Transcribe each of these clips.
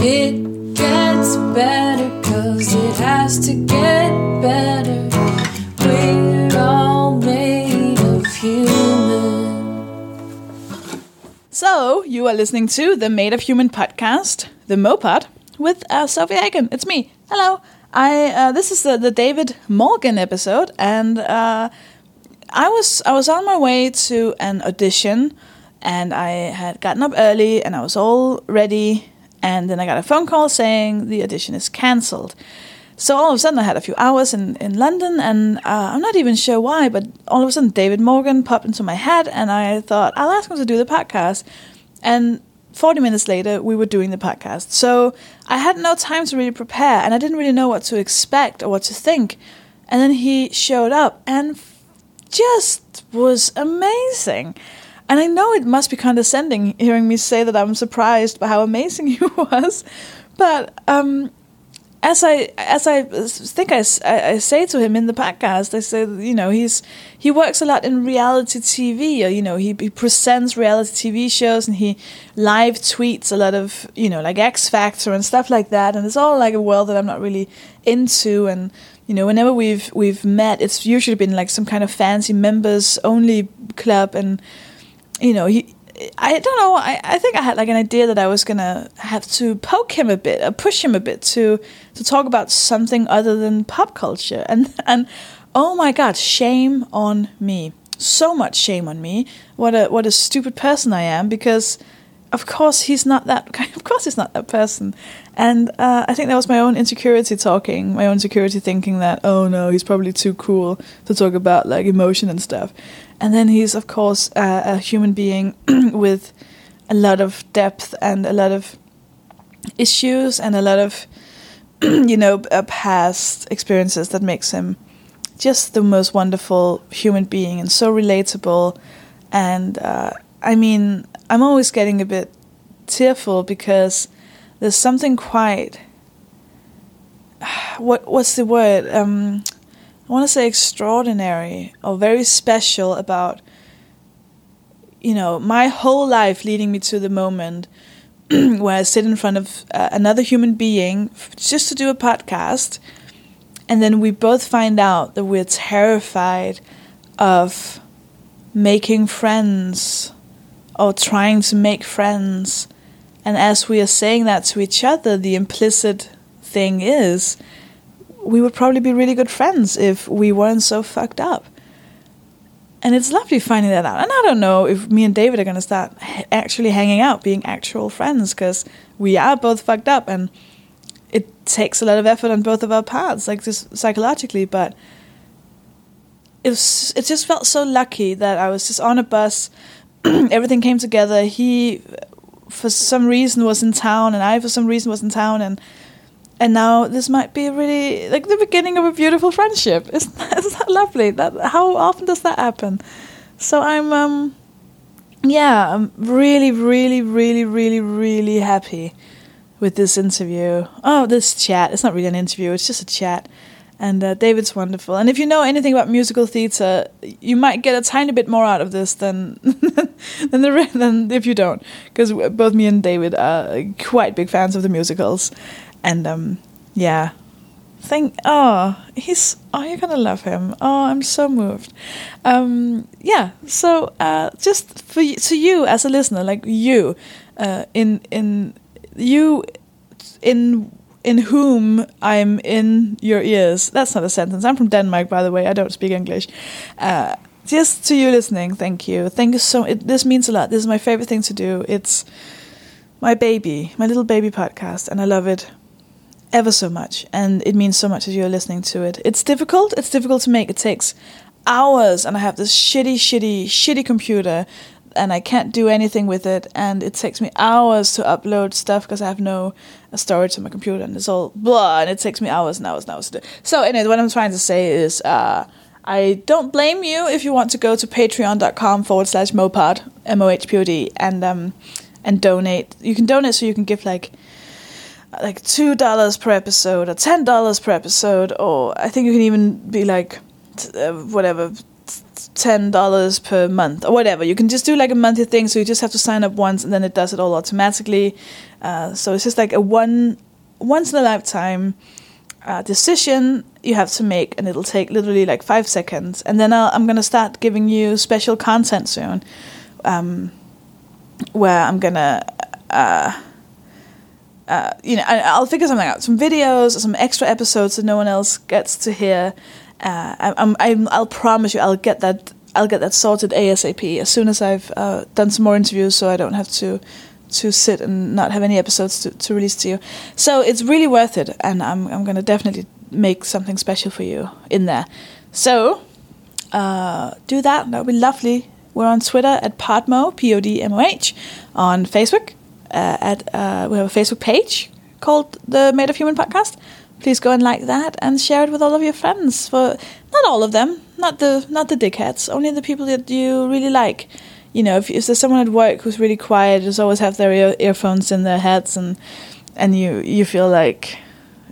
It gets better cause it has to get better. We're all made of human. So, you are listening to the Made of Human podcast, the Mopod, with uh, Sofie Hagen. It's me. Hello. I uh, this is the, the David Morgan episode, and uh, I was I was on my way to an audition, and I had gotten up early, and I was all ready, and then I got a phone call saying the audition is cancelled. So all of a sudden, I had a few hours in, in London, and uh, I'm not even sure why, but all of a sudden, David Morgan popped into my head, and I thought, I'll ask him to do the podcast. And 40 minutes later, we were doing the podcast. So I had no time to really prepare, and I didn't really know what to expect or what to think. And then he showed up and just was amazing. And I know it must be condescending hearing me say that I'm surprised by how amazing he was, but um, as I as I think I, I say to him in the podcast, I say you know he's he works a lot in reality TV, or you know he, he presents reality TV shows and he live tweets a lot of you know like X Factor and stuff like that, and it's all like a world that I'm not really into. And you know whenever we've we've met, it's usually been like some kind of fancy members only club, and you know he I don't know. I, I think I had like an idea that I was gonna have to poke him a bit, or push him a bit to to talk about something other than pop culture. And and oh my god, shame on me. So much shame on me. What a what a stupid person I am. Because of course he's not that. Of course he's not that person. And uh, I think that was my own insecurity talking, my own insecurity thinking that oh no, he's probably too cool to talk about like emotion and stuff. And then he's, of course, uh, a human being with a lot of depth and a lot of issues and a lot of, you know, uh, past experiences that makes him just the most wonderful human being and so relatable. And uh, I mean, I'm always getting a bit tearful because there's something quite. What what's the word? Um, I want to say extraordinary or very special about, you know, my whole life leading me to the moment where I sit in front of uh, another human being just to do a podcast. And then we both find out that we're terrified of making friends or trying to make friends. And as we are saying that to each other, the implicit thing is we would probably be really good friends if we weren't so fucked up. And it's lovely finding that out. And I don't know if me and David are going to start actually hanging out, being actual friends, because we are both fucked up and it takes a lot of effort on both of our parts, like just psychologically. But it, was, it just felt so lucky that I was just on a bus. Everything came together. He, for some reason, was in town, and I, for some reason, was in town. And and now this might be really like the beginning of a beautiful friendship. Isn't that, isn't that lovely? That how often does that happen? So I'm um yeah, I'm really, really, really, really, really happy with this interview. Oh, this chat. It's not really an interview. It's just a chat. And uh, David's wonderful. And if you know anything about musical theater, you might get a tiny bit more out of this than than the than if you don't, because both me and David are quite big fans of the musicals and um, yeah, think oh he's oh you're gonna love him. Oh i'm so moved. Um yeah so uh just for to you as a listener like you uh in in you in in whom i'm in your ears. That's not a sentence. I'm from denmark by the way. I don't speak english. Uh just to you listening thank you. Thank you so it, this means a lot. This is my favorite thing to do. It's my baby my little baby podcast and i love it ever so much, and it means so much as you're listening to it. It's difficult. It's difficult to make. It takes hours, and I have this shitty, shitty, shitty computer, and I can't do anything with it. And it takes me hours to upload stuff because I have no storage on my computer, and it's all blah. And it takes me hours and hours and hours to do. So, anyway, what I'm trying to say is. Uh, I don't blame you if you want to go to patreon.com forward slash mopod, M O H P O D, and um, and donate. You can donate so you can give like like two dollars per episode or ten dollars per episode, or I think you can even be like uh, whatever ten dollars per month or whatever. You can just do like a monthly thing, so you just have to sign up once, and then it does it all automatically. Uh, so it's just like a one once in a lifetime uh, decision you have to make, and it'll take literally like five seconds. And then I'll, I'm gonna start giving you special content soon, um, where I'm gonna. Uh, uh, you know, I'll figure something out. Some videos, some extra episodes that no one else gets to hear. Uh, I'm, I'm, I'll promise you, I'll get that. I'll get that sorted asap as soon as I've uh, done some more interviews, so I don't have to to sit and not have any episodes to, to release to you. So it's really worth it, and I'm I'm gonna definitely make something special for you in there. So uh, do that. That would be lovely. We're on Twitter at Podmo, P O D M O H, on Facebook. Uh, at uh, we have a Facebook page called the Made of Human podcast. Please go and like that and share it with all of your friends. For not all of them, not the not the dickheads, only the people that you really like. You know, if, if there's someone at work who's really quiet, just always have their ear, earphones in their heads, and and you you feel like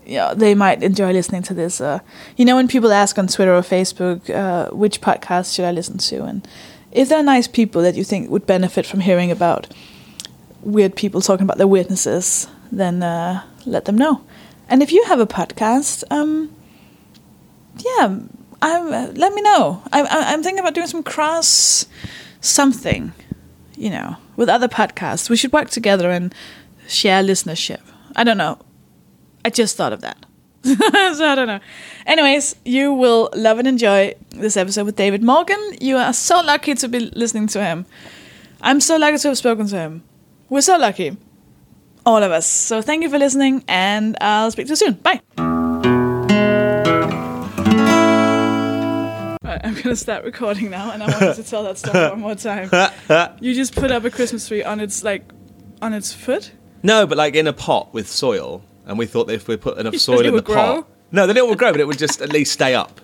yeah, they might enjoy listening to this. Uh, you know, when people ask on Twitter or Facebook, uh, which podcast should I listen to, and if they're nice people that you think would benefit from hearing about weird people talking about their weirdnesses, then uh, let them know. And if you have a podcast, um, yeah, I'm, uh, let me know. I, I'm thinking about doing some cross something, you know, with other podcasts. We should work together and share listenership. I don't know. I just thought of that. so I don't know. Anyways, you will love and enjoy this episode with David Morgan. You are so lucky to be listening to him. I'm so lucky to have spoken to him. We're so lucky. All of us. So thank you for listening, and I'll speak to you soon. Bye. Right, I'm gonna start recording now, and I wanted to tell that story one more time. You just put up a Christmas tree on its like, on its foot. No, but like in a pot with soil, and we thought that if we put enough soil in the grow? pot, no, then it would grow, but it would just at least stay up.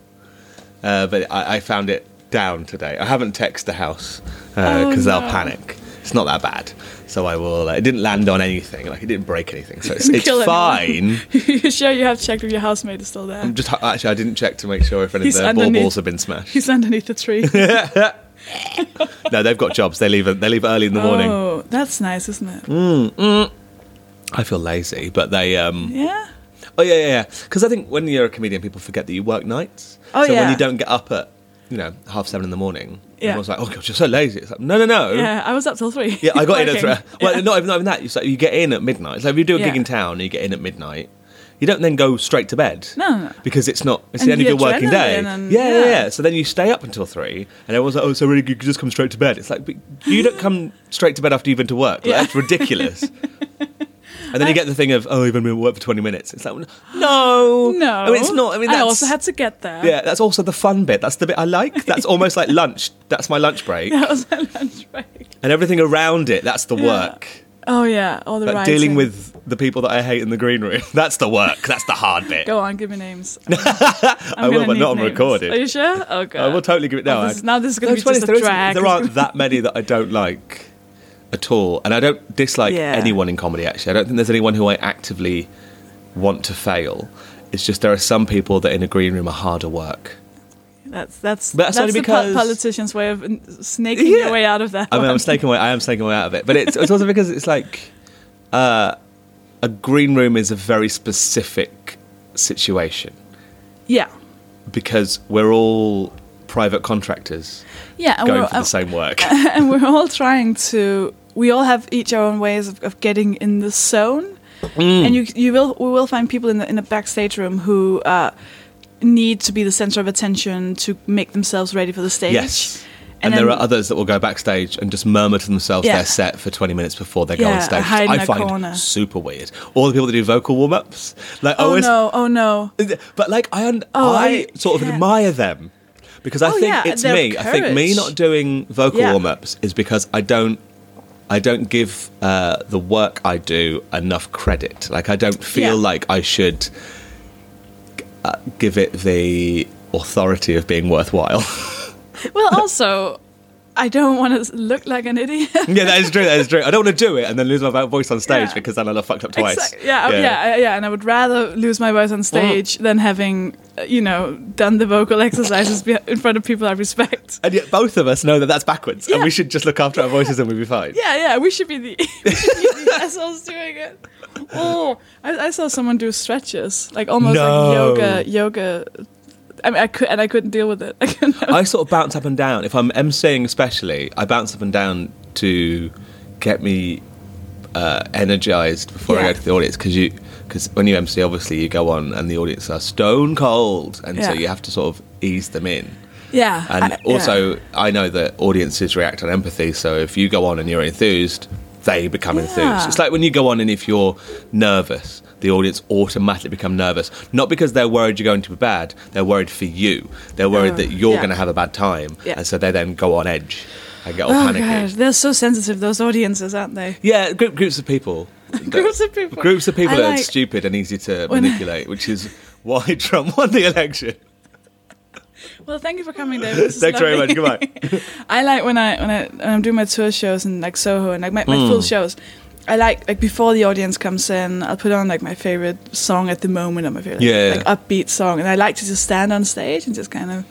Uh, but I, I found it down today. I haven't texted the house because Oh, they'll panic. It's not that bad, so I will. Uh, it didn't land on anything, like it didn't break anything, so it's, it's fine. you sure you have checked if your housemate is still there? I'm just actually, I didn't check to make sure if any of He's the underneath. baubles have been smashed. He's underneath the tree. no, they've got jobs. They leave. They leave early in the morning. Oh, that's nice, isn't it? I feel lazy, but they. um Yeah. Oh yeah, yeah, yeah. Because I think when you're a comedian, people forget that you work nights. Oh, so yeah. when you don't get up at you know half seven in the morning, Yeah. everyone's like, "Oh God, you're so lazy." It's like, no, no, no. Yeah, I was up till three. Yeah, I got in at three. Well, Yeah. not even not even that. You like, you get in at midnight. So if you do a gig in town and you get in at midnight, you don't then go straight to bed. No. Because it's not. It's And the end of your working day. and- yeah, yeah, yeah. yeah. So then you stay up until three, and everyone's like, "Oh, so really? You just come straight to bed." It's like, but you don't come straight to bed after you've been to work. Like, Yeah. That's ridiculous. And then you get the thing of, oh, you've only been work for 20 minutes. It's like, no. No. I mean, it's not. I mean, that's, also had to get there. Yeah, that's also the fun bit. That's the bit I like. That's almost like lunch. That's my lunch break. That was my lunch break. And everything around it, that's the Yeah. work. Oh yeah, all the Like writing. dealing with the people that I hate in the green room. That's the work. That's the hard bit. Go on, give me names. I will, but not on recorded. Are you sure? Oh god. I will totally give it now. Oh, this is- now this is gonna No, be just a drag. There aren't that many that I don't like at all, and I don't dislike Yeah. anyone in comedy. Actually, I don't think there's anyone who I actively want to fail. It's just there are some people that in a green room are harder work. That's that's But that's only the po- politician's way of snaking Yeah. your way out of that. I mean, I'm one. snaking away. I am snaking away out of it, but it's, it's also because it's like uh, a green room is a very specific situation yeah, because we're all private contractors yeah, and going we're, for the same work. and we're all trying to. We all have each our own ways of, of getting in the zone, Mm. and you you will we will find people in the in the backstage room who uh, need to be the center of attention to make themselves ready for the stage. Yes. And And, there are others that will go backstage and just murmur to themselves Yeah. their set for 20 minutes before they go Yeah, on stage. I find corner. super weird. All the people that do vocal warm ups. Like, Oh always, no! Oh no! But like, I, un- Oh, I, I sort of admire them because I Oh, think it's me. I think me not doing vocal warm ups is because I don't. I don't give uh, the work I do enough credit. Like I don't feel Yeah. like I should uh, give it the authority of being worthwhile. Well, also, I don't want to look like an idiot. Yeah, that is true. That is true. I don't want to do it and then lose my voice on stage Yeah. because then I'll have fucked up twice. Exact- Yeah, yeah, yeah, yeah, and I would rather lose my voice on stage than having, uh, you know, done the vocal exercises in front of people I respect. And yet both of us know that that's backwards, and we should just look after our voices and we'll be fine. Yeah, yeah, we should be the, we should be the assholes doing it. Oh, I, I saw someone do stretches, like almost No. like yoga, yoga. I mean, I could, and I couldn't deal with it. I. I sort of bounce up and down. If I'm emceeing, especially, I bounce up and down to get me uh, energized before I go to the audience because you because when you MC, obviously you go on and the audience are stone cold, and so you have to sort of ease them in. yeah, And I- yeah. also, I know that audiences react on empathy. So if you go on and you're enthused, they become Yeah. enthused. It's like when you go on and if you're nervous, the audience automatically become nervous. Not because they're worried you're going to be bad. They're worried for you. They're worried Oh, that you're yeah. going to have a bad time, Yeah. and so they then go on edge and get all Oh panicky. god, they're so sensitive. Those audiences, aren't they? Yeah, group, groups of people. Groups of people. Groups of people I that are like- stupid and easy to manipulate, which is why Trump won the election. Well, thank you for coming, David. Thanks very much. Goodbye. I like when I when I when I'm doing my tour shows in like Soho and like my, my Hmm. full shows. I like like before the audience comes in, I'll put on like my favorite song at the moment or my favorite Yeah. like upbeat song, and I like to just stand on stage and just kind of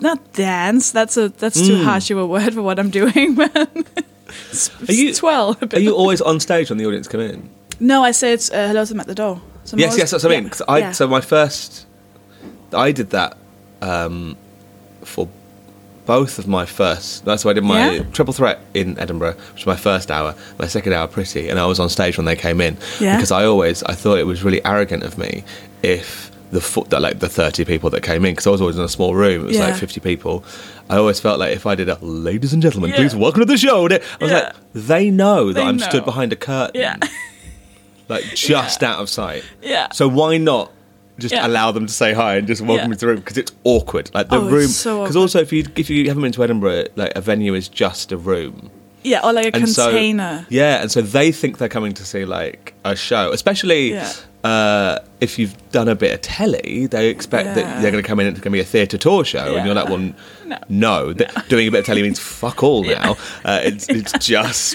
not dance. That's a that's too Mm. harsh of a word for what I'm doing, but Are you- bit. Are you always on stage when the audience come in? No, I say it's uh, hello to them at the door. So yes, always- yes, that's what I mean. yeah, I, yeah. So my first, I did that um, for both of my first. That's why I did my Yeah? triple threat in Edinburgh, which was my first hour. My second hour, pretty, and I was on stage when they came in Yeah. because I always I thought it was really arrogant of me if the fo- that like the thirty people that came in because I was always in a small room. It was Yeah. like fifty people. I always felt like if I did a ladies and gentlemen, please welcome to the show. I was like, they know that They I'm know. stood behind a curtain yeah, like just out of sight. Yeah. So why not just Yeah. allow them to say hi and just welcome Yeah. me to the room because it's awkward. Like the Oh, room, so because awkward. also if you if you haven't been to Edinburgh, like a venue is just a room. yeah, or like a And container. so yeah, and so they think they're coming to see like a show, especially. Yeah. Uh, if you've done a bit of telly, they expect that Yeah. they're going to come in and it's going to be a theatre tour show, and you're Yeah. like, well, No. no, th- doing a bit of telly means fuck all now. Uh, it's it's just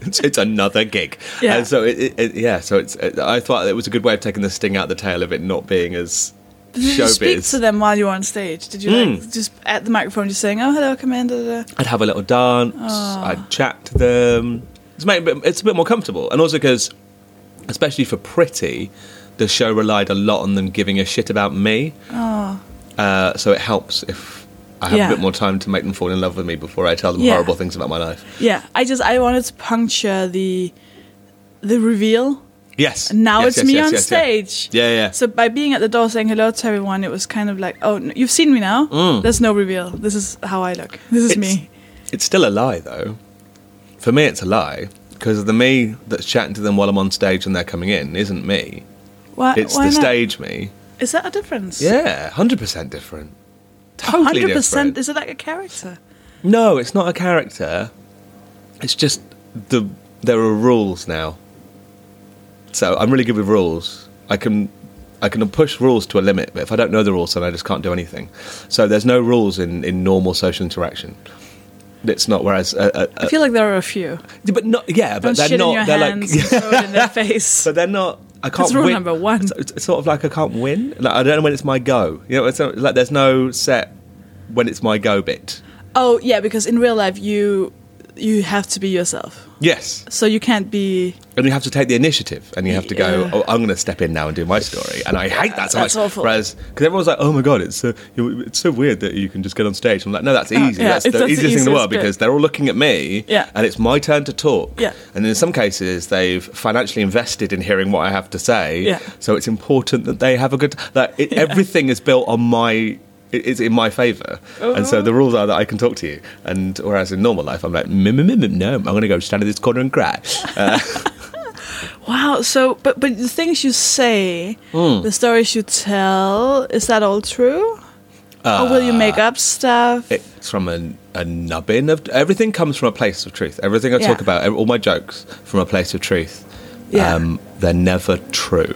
it's, it's another gig. Yeah. And so it, it, it- yeah, so it's it, I thought it was a good way of taking the sting out the tail of it not being as Did you speak showbiz. to them while you were on stage? Did you like just at the microphone just saying, "Oh, hello, come in"? Da, da, da. I'd have a little dance. Ah. I'd chat to them. It's make it a bit, it's a bit more comfortable, and also because, especially for Pretty, the show relied a lot on them giving a shit about me. Oh, Uh, so it helps if I have Yeah. a bit more time to make them fall in love with me before I tell them Yeah. horrible things about my life. yeah. I just I wanted to puncture the the reveal. Yes. And now Yes, it's yes, me yes, on yes, yeah. stage. Yeah, yeah. So by being at the door saying hello to everyone, it was kind of like, oh, you've seen me now. Mm. There's no reveal. This is how I look. This is It's- me. It's still a lie, though. For me, it's a lie because the me that's chatting to them while I'm on stage and they're coming in isn't me. Why? It's why the not? stage me. Is that a difference? Yeah, hundred percent different. Totally Hundred different. percent. Is it like a character? No, it's not a character. It's just the there are rules now. So I'm really good with rules. I can I can push rules to a limit, but if I don't know the rules, then I just can't do anything. So there's no rules in, in normal social interaction. It's not. Whereas, uh, uh, I feel like there are a few. but not. Yeah, but Don't they're not. they're hands like. and throw it in their face. But they're not. I can't That's rule win. number one. It's, it's sort of like I can't win. Like I don't know when it's my go. You know, it's not, like there's no set when it's my go bit. Oh yeah, because in real life you you have to be yourself. Yes, So you can't be. and you have to take the initiative, and you have to go. Yeah. Oh, I'm going to step in now and do my story, and I hate that so That's much. awful. Whereas, because everyone's like, "Oh my god, it's so it's so weird that you can just get on stage." I'm like, "No, that's easy. Uh, yeah, that's the that's the easiest thing in the world bit. because they're all looking at me, Yeah. and it's my turn to talk. Yeah. and in some cases, they've financially invested in hearing what I have to say. Yeah. so it's important that they have a good. Like it, everything is built on my. It- It's in my favour, and so the rules are that I can talk to you. And whereas in normal life, I'm like, "Mm, mm, mm, mm, no, I'm going to go stand in this corner and cry. Uh, Wow. So, but but the things you say, Hmm. the stories you tell, is that all true? or will you make up stuff? Uh, it's from a, a nubbin of everything comes from a place of truth. Everything I talk about, all my jokes from a place of truth. Yeah. Um, they're never true.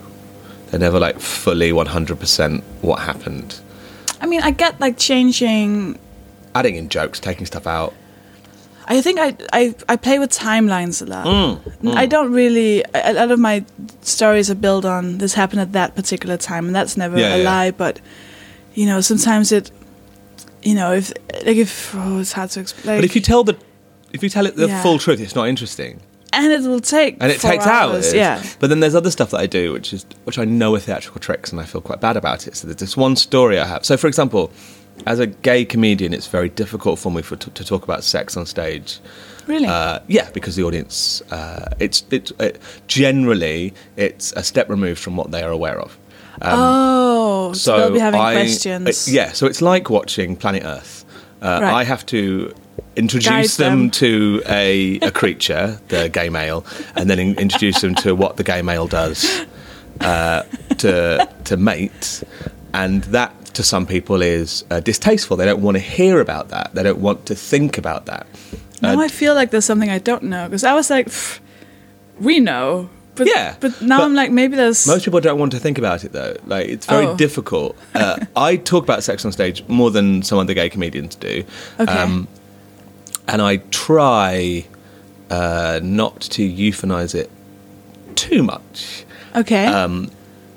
They're never like fully 100% what happened. I mean, I get like changing. Adding in jokes, taking stuff out. I think I, I I play with timelines a lot. Mm, I don't really. A a lot of my stories are built on this happened at that particular time, and that's never Yeah, a yeah. lie. But you know, sometimes it, you know, if like if oh, it's hard to explain. but if you tell the if you tell it the Yeah. full truth, it's not interesting. And it will take and it takes hours. Yeah, But then there's other stuff that I do, which is which I know are theatrical tricks, and I feel quite bad about it. So there's this one story I have. So for example, as a gay comedian, it's very difficult for me for, to, to talk about sex on stage. really. Uh, yeah, because the audience, uh, it's it's it, generally it's a step removed from what they are aware of. oh, so, they'll be having I- questions. uh, yeah, so it's like watching Planet Earth. Uh, Right. I have to introduce them, them. to a, a creature, the gay male, and then in, introduce them to what the gay male does uh, to to mate, and that to some people is uh, distasteful. They don't want to hear about that. They don't want to think about that. Now Uh, I feel like there's something I don't know because I was like, we know, but Yeah, but now but I'm like maybe there's Most people don't want to think about it though. Like it's very Oh. difficult. Uh, I talk about sex on stage more than some other gay comedians do, Um, Okay. And I try uh, not to euphanize it too much. okay. Um,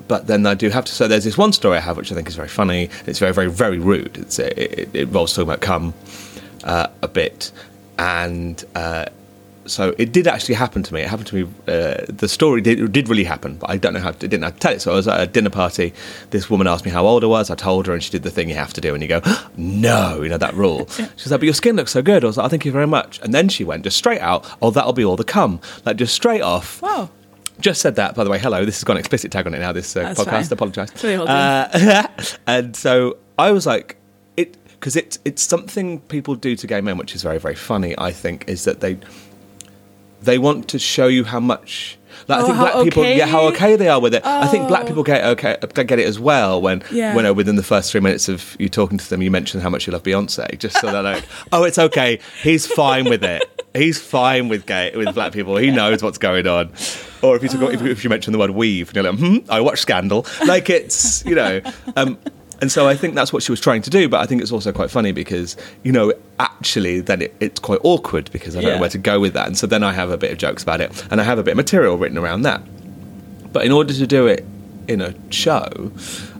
but then I do have to. So there's this one story I have, which I think is very funny. It's very, very, very rude. It's it, it, it involves talking about cum uh, a bit, and uh, so it did actually happen to me. It happened to me. Uh, the story did, did really happen, but I don't know how. To, didn't know how to tell it. So I was at a dinner party. This woman asked me how old I was. I told her, and she did the thing you have to do, and you go, no, you know that rule. She's like, but your skin looks so good. I was like, oh, thank you very much. And then she went just straight out. Oh, that'll be all the cum. Like just straight off. wow. Just said that, by the way. Hello, this has got an explicit tag on it now. This uh, podcast. Apologise. Really. Uh, and so I was like, it because it's it's something people do to gay men, which is very very funny. I think is that they they want to show you how much. Like, I Oh, think how black people, yeah, how okay they are with it. I think black Oh. people get okay, get it as well. When, Yeah. when uh, within the first three minutes of you talking to them, you mention how much you love Beyonce, just so they're like, oh, it's okay. He's fine with it. He's fine with gay with black people. He knows what's going on. Or if you talk, if, if you mention the word weave, and you're like, hmm, I watch Scandal. Like it's you know. Um, and so I think that's what she was trying to do, but I think it's also quite funny because you know actually then it, it's quite awkward because I don't Yeah. know where to go with that, and so then I have a bit of jokes about it, and I have a bit of material written around that. But in order to do it in a show,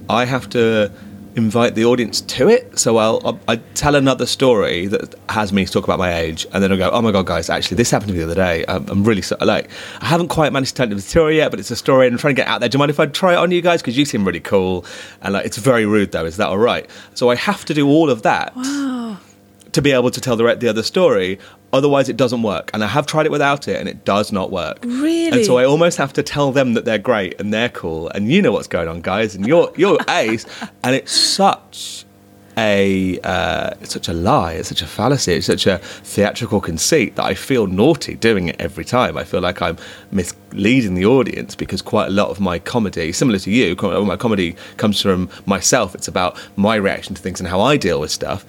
I have to invite the audience to it. So I'll, I'll I tell another story that has me talk about my age, and then I'll go, "Oh my god, guys! Actually, this happened to me the other day. I'm, I'm really so, like I haven't quite managed to turn the material yet, but it's a story, and I'm trying to get out there. Do you mind if I try it on you guys? Because you seem really cool, and like it's very rude though. Is that all right? So I have to do all of that to be able to tell the, the other story. Otherwise, it doesn't work. And I have tried it without it, and it does not work. Really? And so I almost have to tell them that they're great and they're cool, and you know what's going on, guys, and you're you're ace. And it's such a uh, it's such a lie. It's such a fallacy. It's such a theatrical conceit that I feel naughty doing it every time. I feel like I'm misleading the audience because quite a lot of my comedy, similar to you, my comedy comes from myself. It's about my reaction to things and how I deal with stuff.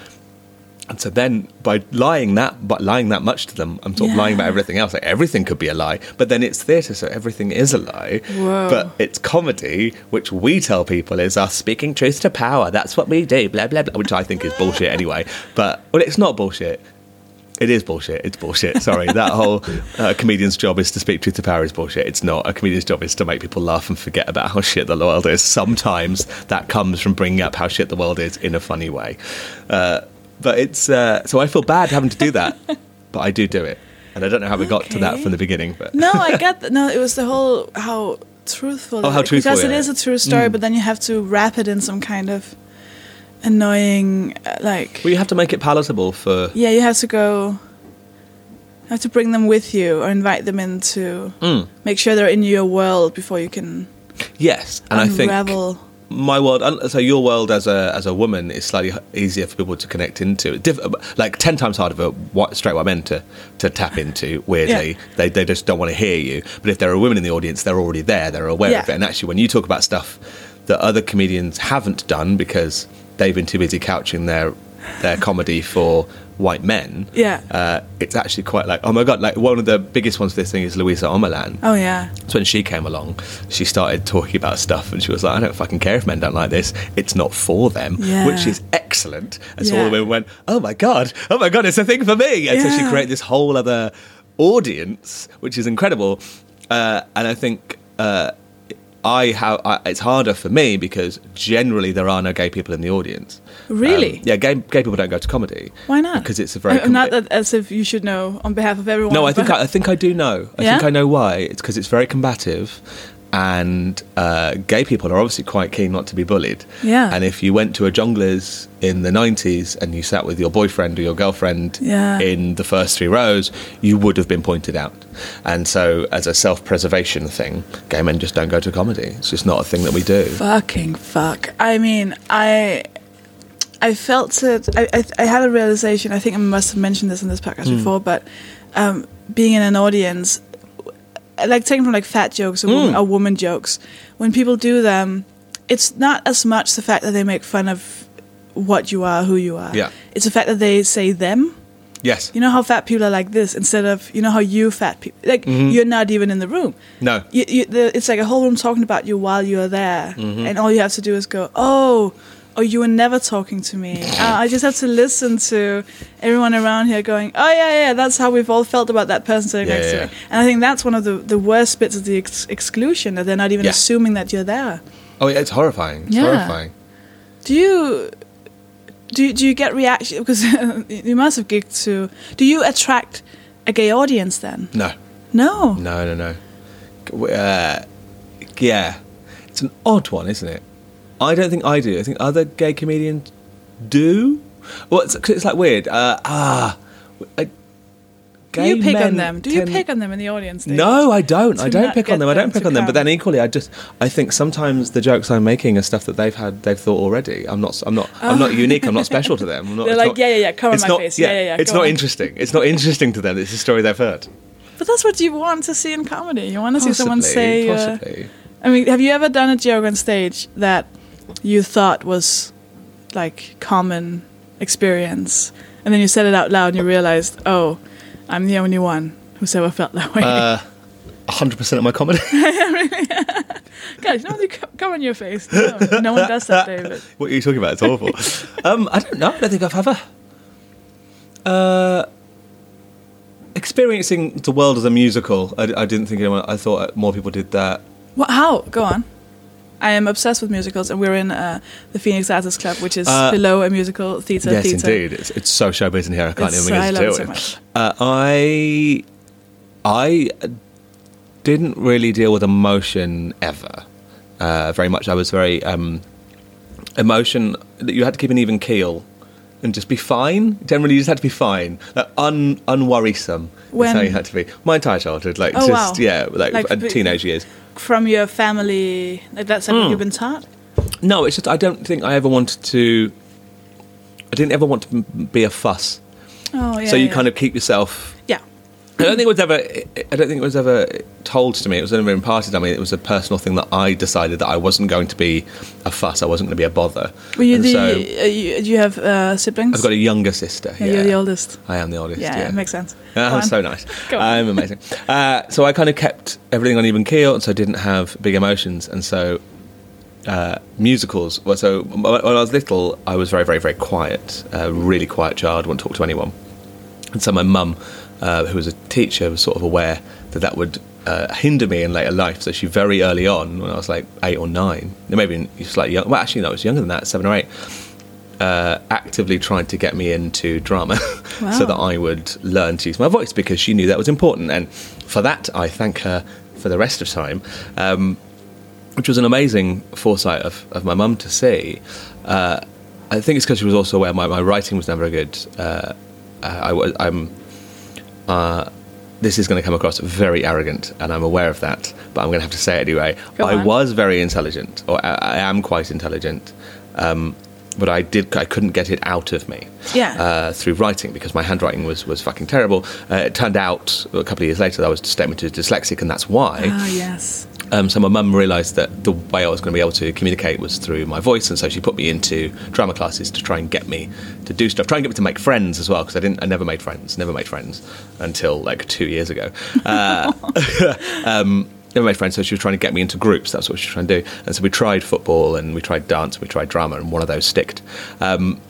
And so then, by lying that, but lying that much to them, I'm sort of lying about everything else. Like everything could be a lie, but then it's theatre, so everything is a lie. Whoa. But it's comedy, which we tell people is us speaking truth to power. That's what we do. Blah blah blah, which I think is bullshit anyway. But well, it's not bullshit. It is bullshit. It's bullshit. Sorry, that whole uh, comedian's job is to speak truth to power is bullshit. It's not. A comedian's job is to make people laugh and forget about how shit the world is. Sometimes that comes from bringing up how shit the world is in a funny way. Uh, but it's uh, so I feel bad having to do that, but I do do it, and I don't know how we got to that from the beginning. But No, I get that. No, it was the whole how truthful. Oh, how it- truthful, Because it yeah. is a true story, but then you have to wrap it in some kind of annoying, uh, like well, you have to make it palatable for. yeah, you have to go. You have to bring them with you or invite them into. Mm. Make sure they're in your world before you can Yes, and I think unravel. My world so your world as a as a woman is slightly easier for people to connect into Diff- uh, like 10 times harder for white, straight white men to, to tap into weirdly Yeah. they, they just don't want to hear you but if there are women in the audience they're already there they're aware Yeah. of it and actually when you talk about stuff that other comedians haven't done because they've been too busy couching their their comedy for white men, Yeah. uh, it's actually quite like oh my god! Like one of the biggest ones for this thing is Luisa Omielan. Oh yeah. So when she came along, she started talking about stuff, and she was like, "I don't fucking care if men don't like this. It's not for them," Yeah. which is excellent. And so all the women went, "Oh my god, oh my god, it's a thing for me!" And so she created this whole other audience, which is incredible. Uh, and I think uh, I have I, it's harder for me because generally there are no gay people in the audience. Really? Um, yeah, gay gay people don't go to comedy. Why not? Because it's a very I- I'm not that as if you should know on behalf of everyone. no, I think I, I think I do know. I Yeah? think I know why. It's because it's very combative, and uh, gay people are obviously quite keen not to be bullied. Yeah. And if you went to a Jongleurs in the '90s and you sat with your boyfriend or your girlfriend Yeah. in the first three rows, you would have been pointed out. And so, as a self-preservation thing, gay men just don't go to comedy. It's just not a thing that we do. Fucking fuck. I mean, I I felt it. I, I, I had a realization. I think I must have mentioned this in this podcast Hmm. before, but um, being in an audience, like taking from like fat jokes or, woman, Mm. or woman jokes, when people do them, it's not as much the fact that they make fun of what you are, who you are. Yeah. It's the fact that they say them. Yes. You know how fat people are like this instead of you know how you fat people like Mm-hmm. you're not even in the room. No. You, you, the, it's like a whole room talking about you while you're there, Mm-hmm. and all you have to do is go, oh, oh, you were never talking to me. Uh, I just have to listen to everyone around here going, oh yeah, yeah, that's how we've all felt about that person sitting Yeah, next yeah, to me. And I think that's one of the, the worst bits of the ex- exclusion that they're not even assuming that you're there. Oh, yeah, it's horrifying. It's Yeah. horrifying. Do you? Do, you- do you get reaction because you must have gigged to do you attract a gay audience then No. no No, no, no. Uh, yeah, it's an odd one, isn't it? I don't think I do. I think other gay comedians do. Well, it's, 'cause it's like weird. Uh, ah, uh, do gay you pick on them do you tend- pick on them in the audience David? No, I don't. I don't not pick on get them. I don't pick to on them. But come. then equally, I just I think sometimes the jokes I'm making are stuff that they've had they've thought already. I'm not. I'm not. I'm not unique. I'm not special to them. I'm not, They're it's like, not- yeah, yeah, yeah, come on it's my not, face. Yeah, yeah, yeah, It's go not on. interesting. It's not interesting to them. It's a story they've heard. but that's what you want to see in comedy you want to see someone Possibly, say uh, possibly. i mean have you ever done a joke on stage that you thought was like common experience and then you said it out loud and you realized oh i'm the only one who's ever felt that way Uh, 100% of my comedy. guys no one co- come on your face no, no one does that david what are you talking about? It's awful. um, I don't know. I don't think I've ever. Uh, experiencing the world as a musical, I, I didn't think anyone. I thought more people did that. What, how? Go on. I am obsessed with musicals, and we're in uh, the Phoenix Artists Club, which is Uh, below a musical theatre. yes, theatre. indeed. It's, it's so showbiz in here. I can't It's- even I love to it do so it. much. Uh, I, I didn't really deal with emotion ever. Uh, very much. I was very um, emotion. That you had to keep an even keel and just be fine. Generally, you just had to be fine. Like, un unworrisome. When- That's how you had to be. My entire childhood, like Oh, just wow. yeah, like, Like, teenage years. From your family, like that's Hmm. what you've been taught. No, it's just I don't think I ever wanted to. I didn't ever want to be a fuss. Oh yeah. so you yeah. kind of keep yourself yeah. I don't think it was ever. I don't think it was ever told to me. It was never imparted on me. It was a personal thing that I decided that I wasn't going to be a fuss. I wasn't going to be a bother. Were you And the? so uh, you, do you have uh, siblings? I've got a younger sister. Yeah, Yeah, you're the oldest. I am the oldest. Yeah, Yeah, it makes sense. Go so nice. I'm amazing. Uh, so I kind of kept everything on even keel, and so I didn't have big emotions, and so. Uh, musicals. Well, so when I was little, I was very, very, very quiet. A really quiet child. Wouldn't talk to anyone. And so my mum, uh, who was a teacher, was sort of aware that that would uh, hinder me in later life. So she very early on, when I was like eight or nine, maybe slightly young. Well, actually, no, it was younger than that, seven or eight. Uh, actively tried to get me into drama, Wow. so that I would learn to use my voice because she knew that was important. And for that, I thank her for the rest of time. Um, which was an amazing foresight of, of my mum to see. Uh, I think it's because she was also aware my, my writing was never good. Uh, I, was- I'm. Uh, this is going to come across very arrogant, and I'm aware of that. But I'm going to have to say it anyway. Go I on. was very intelligent, or I, I am quite intelligent, um, but I did. I couldn't get it out of me Yeah. uh, through writing because my handwriting was was fucking terrible. Uh, it turned out a couple of years later that I was statement dyslexic, and that's why Ah yes. Um, so my mum realised that the way I was going to be able to communicate was through my voice, and so she put me into drama classes to try and get me to do stuff, try and get me to make friends as well, because I didn't, I never made friends, never made friends until like two years ago. Uh, um, never made friends, so she was trying to get me into groups. That's what she was trying to do. And so we tried football, and we tried dance, and we tried drama, and one of those sticked. Um,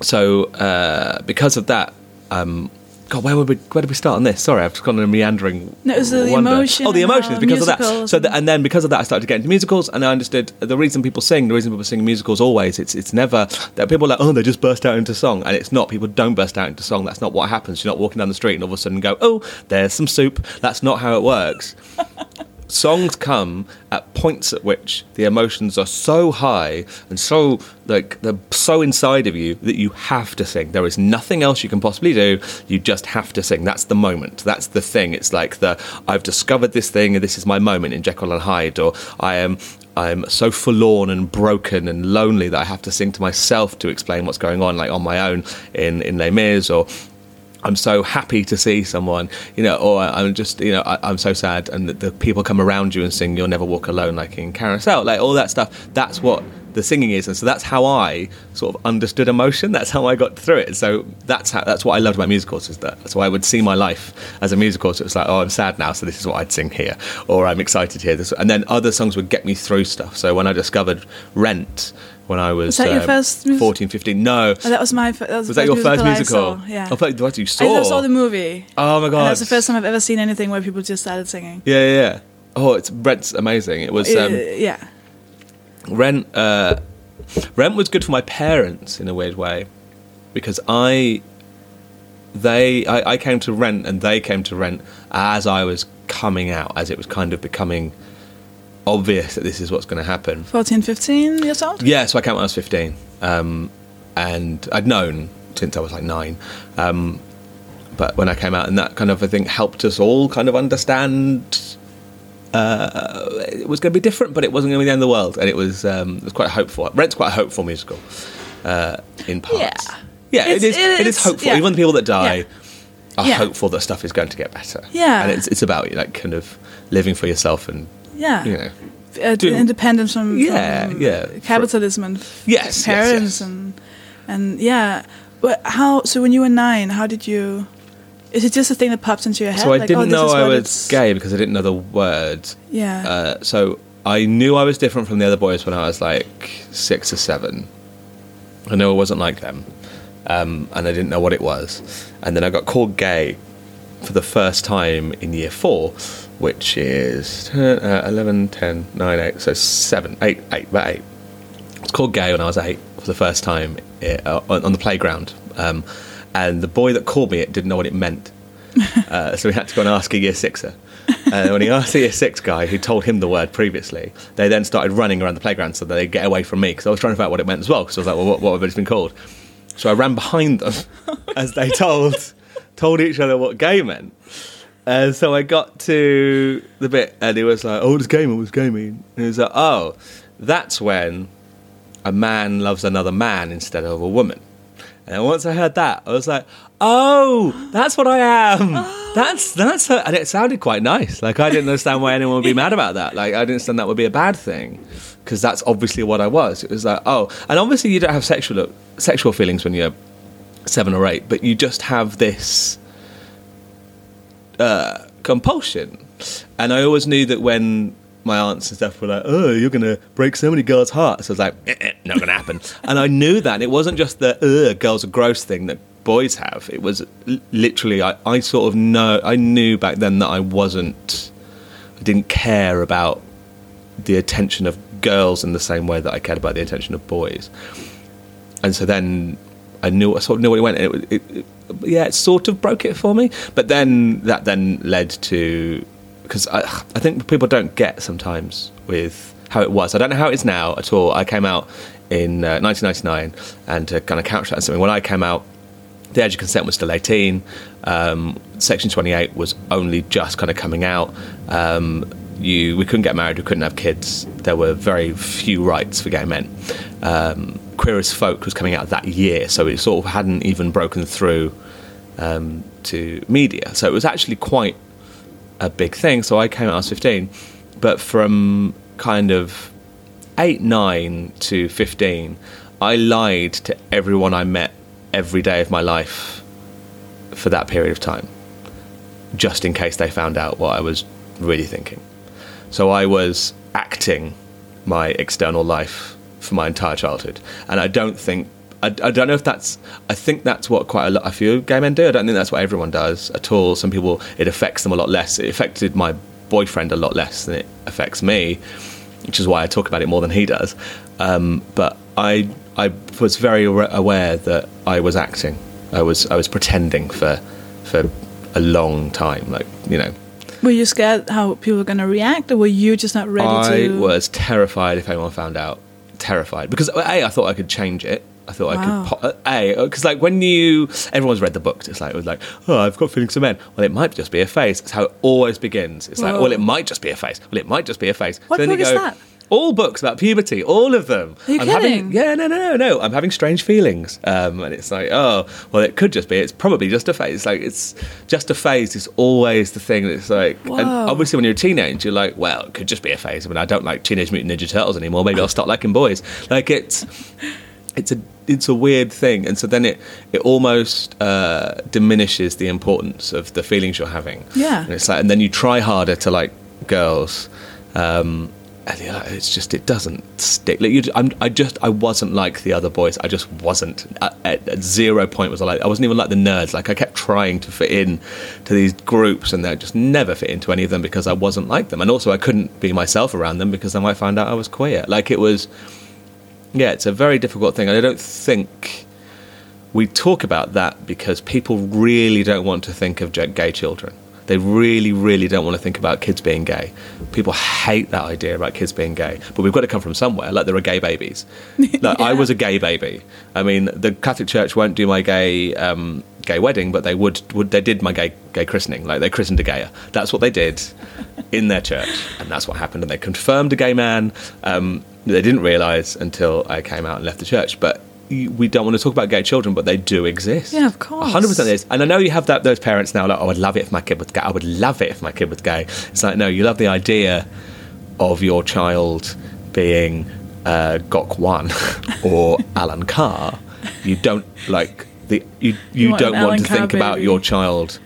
so uh, because of that, um, God, where would we? Where did we start on this? Sorry, I've just gone on a meandering. No, it was the emotion Oh, the emotions because of that. So, the, and- and then because of that, I started to get into musicals, and I understood the reason people sing. The reason people sing musicals always it's it's never that people are like oh they just burst out into song, and it's not. People don't burst out into song. That's not what happens. You're not walking down the street and all of a sudden go oh there's some soup. That's not how it works songs come at points at which the emotions are so high and so like they're so inside of you that you have to sing. There is nothing else you can possibly do. You just have to sing. That's the moment. That's the thing. It's like the i've discovered this thing. And this is my moment in jekyll and hyde or i am I'm so forlorn and broken and lonely that I have to sing to myself to explain what's going on, like on my own in in Les Mis, or I'm so happy to see someone, you know, or I'm just, you know, I, I'm so sad, and the, the people come around you and sing "You'll Never Walk Alone" like in Carousel, like all that stuff. That's what the singing is, and so that's how I sort of understood emotion. That's how I got through it. So that's how that's what I loved about musicals is that. So I would see my life as a musical. So it's like, oh, I'm sad now, so this is what I'd sing here, or I'm excited here. This, and then other songs would get me through stuff. So when I discovered Rent. When I was, Was that your um, first mus- 14, 15, no. Oh, that was my that was, Was that your first I musical? saw, Yeah. Oh, what you saw? just saw the movie. Oh my god! That's the first time I've ever seen anything where people just started singing. Yeah, yeah, yeah. Oh, it's Rent's amazing. It was Uh, um, yeah. Rent. Uh, Rent was good for my parents in a weird way because I, they, I, I came to Rent and they came to Rent as I was coming out, as it was kind of becoming obvious that this is what's going to happen. 14, 15 years old? Yeah, so I came when I was 15. Um, and I'd known since I was like nine. Um, but when I came out, and that kind of, I think, helped us all kind of understand uh, it was going to be different, but it wasn't going to be the end of the world. And it was, um, it was quite hopeful. Rent's quite a hopeful musical uh, in parts. Yeah. Yeah, it It's- is, it is hopeful. yeah. Even the people that die Yeah. are Yeah. hopeful that stuff is going to get better. Yeah. And it's, it's about, like, kind of living for yourself and, Yeah. you know. Uh, independence from, Yeah, from yeah. capitalism and Yes, yes, parents yes. and and yeah. But how? So when you were nine, how did you? Is it just a thing that pops into your head? So I Like, didn't oh, know I was it's- gay because I didn't know the words. Yeah. Uh, so I knew I was different from the other boys when I was like six or seven. I knew I wasn't like them, um, and I didn't know what it was. And then I got called gay for the first time in year four, which is uh, 11, 10, 9, 8, so 7, 8, 8, about 8. I was called gay when I was 8 for the first time uh, on, on the playground. Um, and the boy that called me it didn't know what it meant. Uh, so we had to go and ask a year sixer. And when he asked the year six guy who told him the word previously, they then started running around the playground so they'd get away from me because I was trying to find out what it meant as well. Because I was like, well, what, what have it been called? So I ran behind them as they told told each other what gay meant. And so I got to the bit, and he was like, "Oh, it's gaming, what's gaming?" And he was like, "Oh, that's when a man loves another man instead of a woman." And once I heard that, I was like, "Oh, that's what I am. That's that's." her. And it sounded quite nice. Like I didn't understand why anyone would be mad about that. Like I didn't understand that would be a bad thing because that's obviously what I was. It was like, oh, and obviously you don't have sexual sexual feelings when you're seven or eight, but you just have this uh, compulsion. And I always knew that when my aunts and stuff were like, "Oh, you're gonna break so many girls' hearts," I was like, eh, eh, "Not gonna happen." and I knew that it wasn't just the "uh, girls are gross" thing that boys have. It was literally I, I sort of know I knew back then that I wasn't, I didn't care about the attention of girls in the same way that I cared about the attention of boys. And so then I knew I sort of knew what it went. And it, it, it, yeah, it sort of broke it for me. But then that then led to because I, I think people don't get sometimes with how it was. I don't know how it is now at all. I came out in uh, 1999, and to kind of couch that something, when I came out, the age of consent was still 18. Um, Section 28 was only just kind of coming out. Um, you, we couldn't get married, we couldn't have kids. There were very few rights for gay men. Um, Queer as Folk was coming out that year, so it sort of hadn't even broken through um, to media. So it was actually quite a big thing. So I came out, I was 15. but from kind of eight, nine to fifteen, I lied to everyone I met every day of my life for that period of time, just in case they found out what I was really thinking. So I was acting my external life for my entire childhood, and I don't think. I, I don't know if that's. I think that's what quite a lot. A few gay men do. I don't think that's what everyone does at all. Some people it affects them a lot less. It affected my boyfriend a lot less than it affects me, which is why I talk about it more than he does. Um, but I I was very aware that I was acting. I was I was pretending for for a long time. Like you know, Were you scared how people were going to react, or were you just not ready I to? was terrified if anyone found out. Terrified because a I thought I could change it. I thought I could po- a because like when you everyone's read the books, it's like it was like oh I've got feelings for men. Well, it might just be a face. It's how it always begins. It's like well it might just be a face. Well, it might just be a face. What then book you is that? All books about puberty, all of them. Are you I'm kidding? Having, yeah, no, no, no, no. I'm having strange feelings, um, and it's like, oh, well, it could just be. It's probably just a phase. Like it's just a phase. Is always the thing. That's like, and obviously when you're a teenager, you're like, well, it could just be a phase. I mean, I don't like Teenage Mutant Ninja Turtles anymore. Maybe I'll start liking boys. Like it's, it's a, it's a weird thing, and so then it, it almost uh, diminishes the importance of the feelings you're having. Yeah. and it's like, and then you try harder to like girls. Um, and yeah, it's just it doesn't stick. Like you, I'm, I just I wasn't like the other boys. I just wasn't. At, at, at zero point was I like I wasn't even like the nerds. Like I kept trying to fit in to these groups, and I just never fit into any of them because I wasn't like them. And also I couldn't be myself around them because I might find out I was queer. Like it was. Yeah, it's a very difficult thing, and I don't think we talk about that because people really don't want to think of gay children. They really, really don't want to think about kids being gay. People hate that idea about kids being gay, but we've got to come from somewhere. Like there are gay babies. Like I was a gay baby. I mean, the Catholic Church won't do my gay um, gay wedding, but they would, would. They did my gay gay christening. Like they christened a gayer. That's what they did in their church, and that's what happened. And they confirmed a gay man. Um, they didn't realise until I came out and left the church, but we don't want to talk about gay children, but they do exist. Yeah, of course. hundred percent is. And I know you have that those parents now. Like, oh, I would love it if my kid was gay. I would love it if my kid was gay. It's like no, you love the idea of your child being uh, Gok Wan or Alan Carr. You don't like the you. You, want don't want Alan to Carr think about your child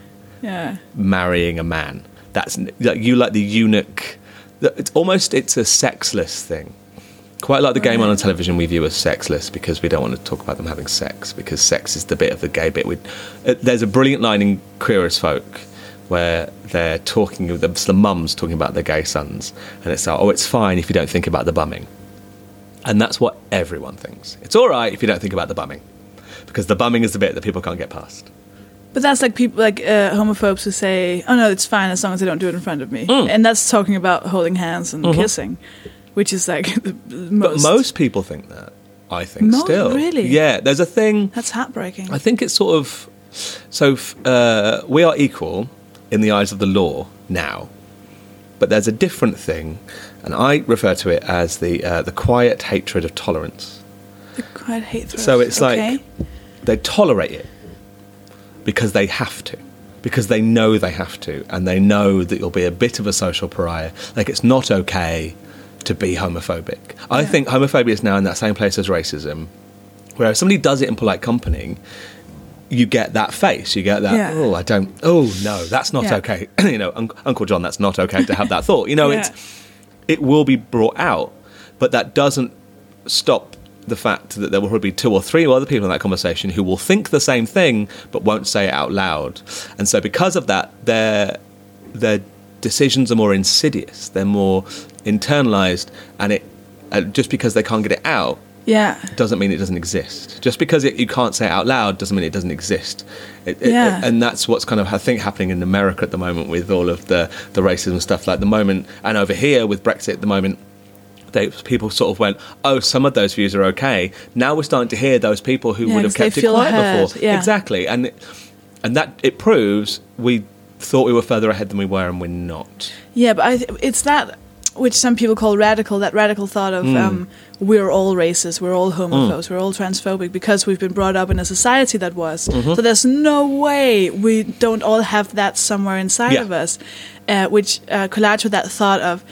yeah. marrying a man. That's like you like the eunuch. It's almost it's a sexless thing. Quite like the gay man on television we view as sexless because we don't want to talk about them having sex because sex is the bit of the gay bit. We, uh, there's a brilliant line in Queer as Folk where they're talking, the, the mums talking about their gay sons, and it's like, oh, it's fine if you don't think about the bumming. And that's what everyone thinks. It's all right if you don't think about the bumming because the bumming is the bit that people can't get past. But that's like people like uh, homophobes who say, "Oh no, it's fine as long as they don't do it in front of me," Mm. and that's talking about holding hands and kissing, which is like the, the Mm-hmm. But most. most people think that. I think Mo- still. really? Yeah, there's a thing. that's heartbreaking. I think it's sort of so. Uh, we are equal in the eyes of the law now, but there's a different thing, and I refer to it as the uh, the quiet hatred of tolerance. Quite hate throws. So it's okay. like they tolerate it because they have to, because they know they have to, and they know that you'll be a bit of a social pariah. Like it's not okay to be homophobic. I think homophobia is now in that same place as racism, where if somebody does it in polite company, you get that face. You get that. Yeah. Oh, I don't. Oh no, that's not Yeah. okay. you know, Unc Uncle John, that's not okay to have that thought. You know, Yeah. it's it will be brought out, but that doesn't stop the fact that there will probably be two or three other people in that conversation who will think the same thing but won't say it out loud. And so, because of that, their their decisions are more insidious. They're more internalized, and it uh, just because they can't get it out yeah, doesn't mean it doesn't exist. Just because it, you can't say it out loud doesn't mean it doesn't exist. It, it- Yeah. and that's what's kind of I think happening in America at the moment with all of the the racism stuff. Like the moment, and over here with Brexit at the moment. They, people sort of went, oh, some of those views are okay. Now we're starting to hear those people who Yeah, would have kept it quiet heard, before. yeah. Exactly, and it- and that it proves we thought we were further ahead than we were, and we're not. yeah, but I, th- it's that which some people call radical. That radical thought of Hmm. um, we're all racist, we're all homophobes, we're all transphobic because we've been brought up in a society that was. Mm-hmm. So there's no way we don't all have that somewhere inside Yeah. of us, uh, which uh, collides with that thought of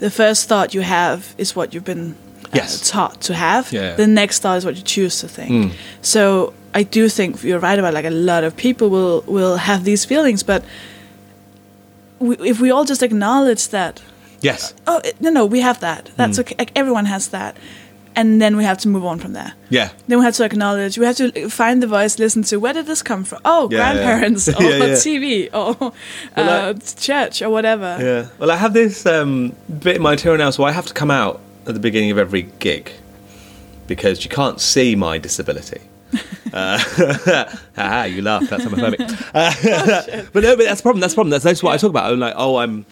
the first thought you have is what you've been uh, Yes. taught to have. Yeah. The next thought is what you choose to think. Mm. So I do think you're right about like a lot of people will will have these feelings, but we, if we all just acknowledge that, Yes. oh no, no, we have that. That's Mm. okay. Like everyone has that, and then we have to move on from there. Yeah. Then we have to acknowledge. We have to find the voice, listen to where did this come from? Oh, Yeah, yeah. grandparents, or Yeah, yeah. TV, or uh, Well, church, or whatever. Yeah. Well, I have this um, bit in my tour now, so I have to come out at the beginning of every gig because you can't see my disability. uh, ah, you laugh. That's homophobic. Uh, but no, but that's the problem. That's the problem. That's, that's what I talk about. I'm like, oh, I'm.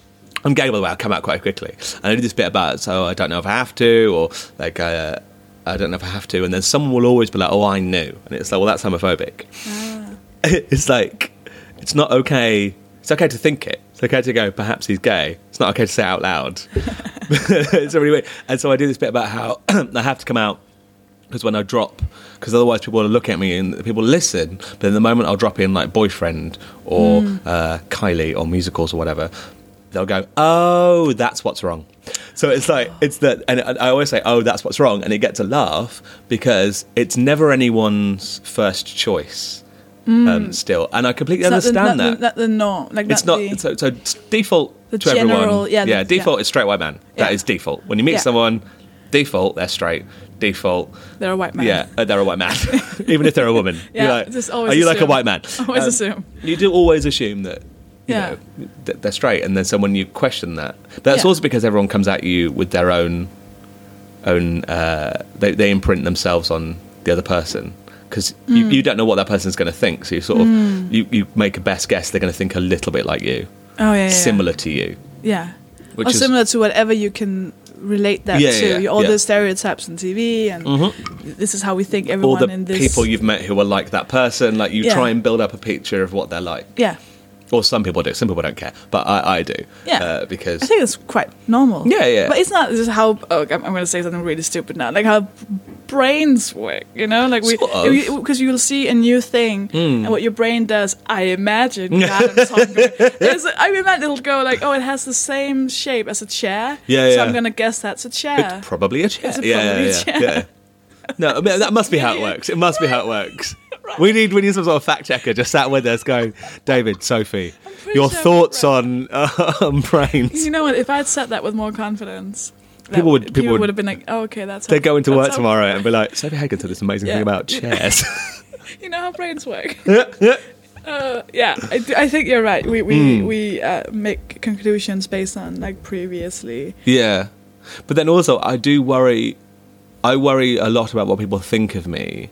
I'm gay, by the way. I come out quite quickly, and I do this bit about so I don't know if I have to, or like uh, I don't know if I have to, and then someone will always be like, "Oh, I knew," and it's like, "Well, that's homophobic." it's like it's not okay. It's okay to think it. It's okay to go. Perhaps he's gay. It's not okay to say it out loud. it's really weird. And so I do this bit about how I have to come out because when I drop, because otherwise people will look at me and people listen. But in the moment I'll drop in like boyfriend or uh, Kylie or musicals or whatever, they'll go, "Oh, that's what's wrong." So it's like it's that, and I always say, "Oh, that's what's wrong," and it gets a laugh because it's never anyone's first choice. Um, still, and I completely not the- understand that. The, not the norm. Like It's not. not the, so, so default The to general- everyone. yeah, yeah, default yeah. is straight white man. That Yeah. is default. When you meet Yeah. someone, default they're straight. Default, they're a white man. yeah, uh, they're a white man, even if they're a woman. Yeah, like, are you like a white man? Always Um, assume. You do always assume that. Yeah. know, they're straight, and then someone you question that, that's Yeah. also because everyone comes at you with their own, own. Uh, they they imprint themselves on the other person because Mm. you, you don't know what that person's going to think. So you sort of you, you make a best guess they're going to think a little bit like you, Oh yeah. yeah, similar to you. Yeah. Which or is- similar to whatever you can relate that Yeah, to. yeah, yeah, all yeah. the stereotypes on TV, and this is how we think everyone All the in this. people you've met who are like that person, like you Yeah. try and build up a picture of what they're like. yeah, Or some people do. Some people don't care, but I, I do. Yeah. uh, because I think it's quite normal. Yeah, yeah. But it's not just how. Oh, I'm, I'm going to say something really stupid now. Like how brains work. You know, like we Sort of. Because you, will see a new thing, and what your brain does. I imagine. God, I'm talking about- There's a- I imagine it'll go like, oh, it has the same shape as a chair. Yeah, So yeah. I'm going to guess that's a chair. it's probably a chair. It's a yeah, probably yeah, yeah, chair. yeah. No, I mean, that must be how it works. It must be how it works. We need we need some sort of fact checker just sat with us going, David, Sofie, your sure thoughts on brains. You know what? If I'd said that with more confidence, People would- people would- have been like, "Oh, okay, that's." They how- go into work tomorrow and be like, Sofie Hagen said this amazing thing about chairs. You know how brains work. uh, yeah, I, I think you're right. We we Hmm. we uh, make conclusions based on like previously. Yeah, but then also I do worry. I worry a lot about what people think of me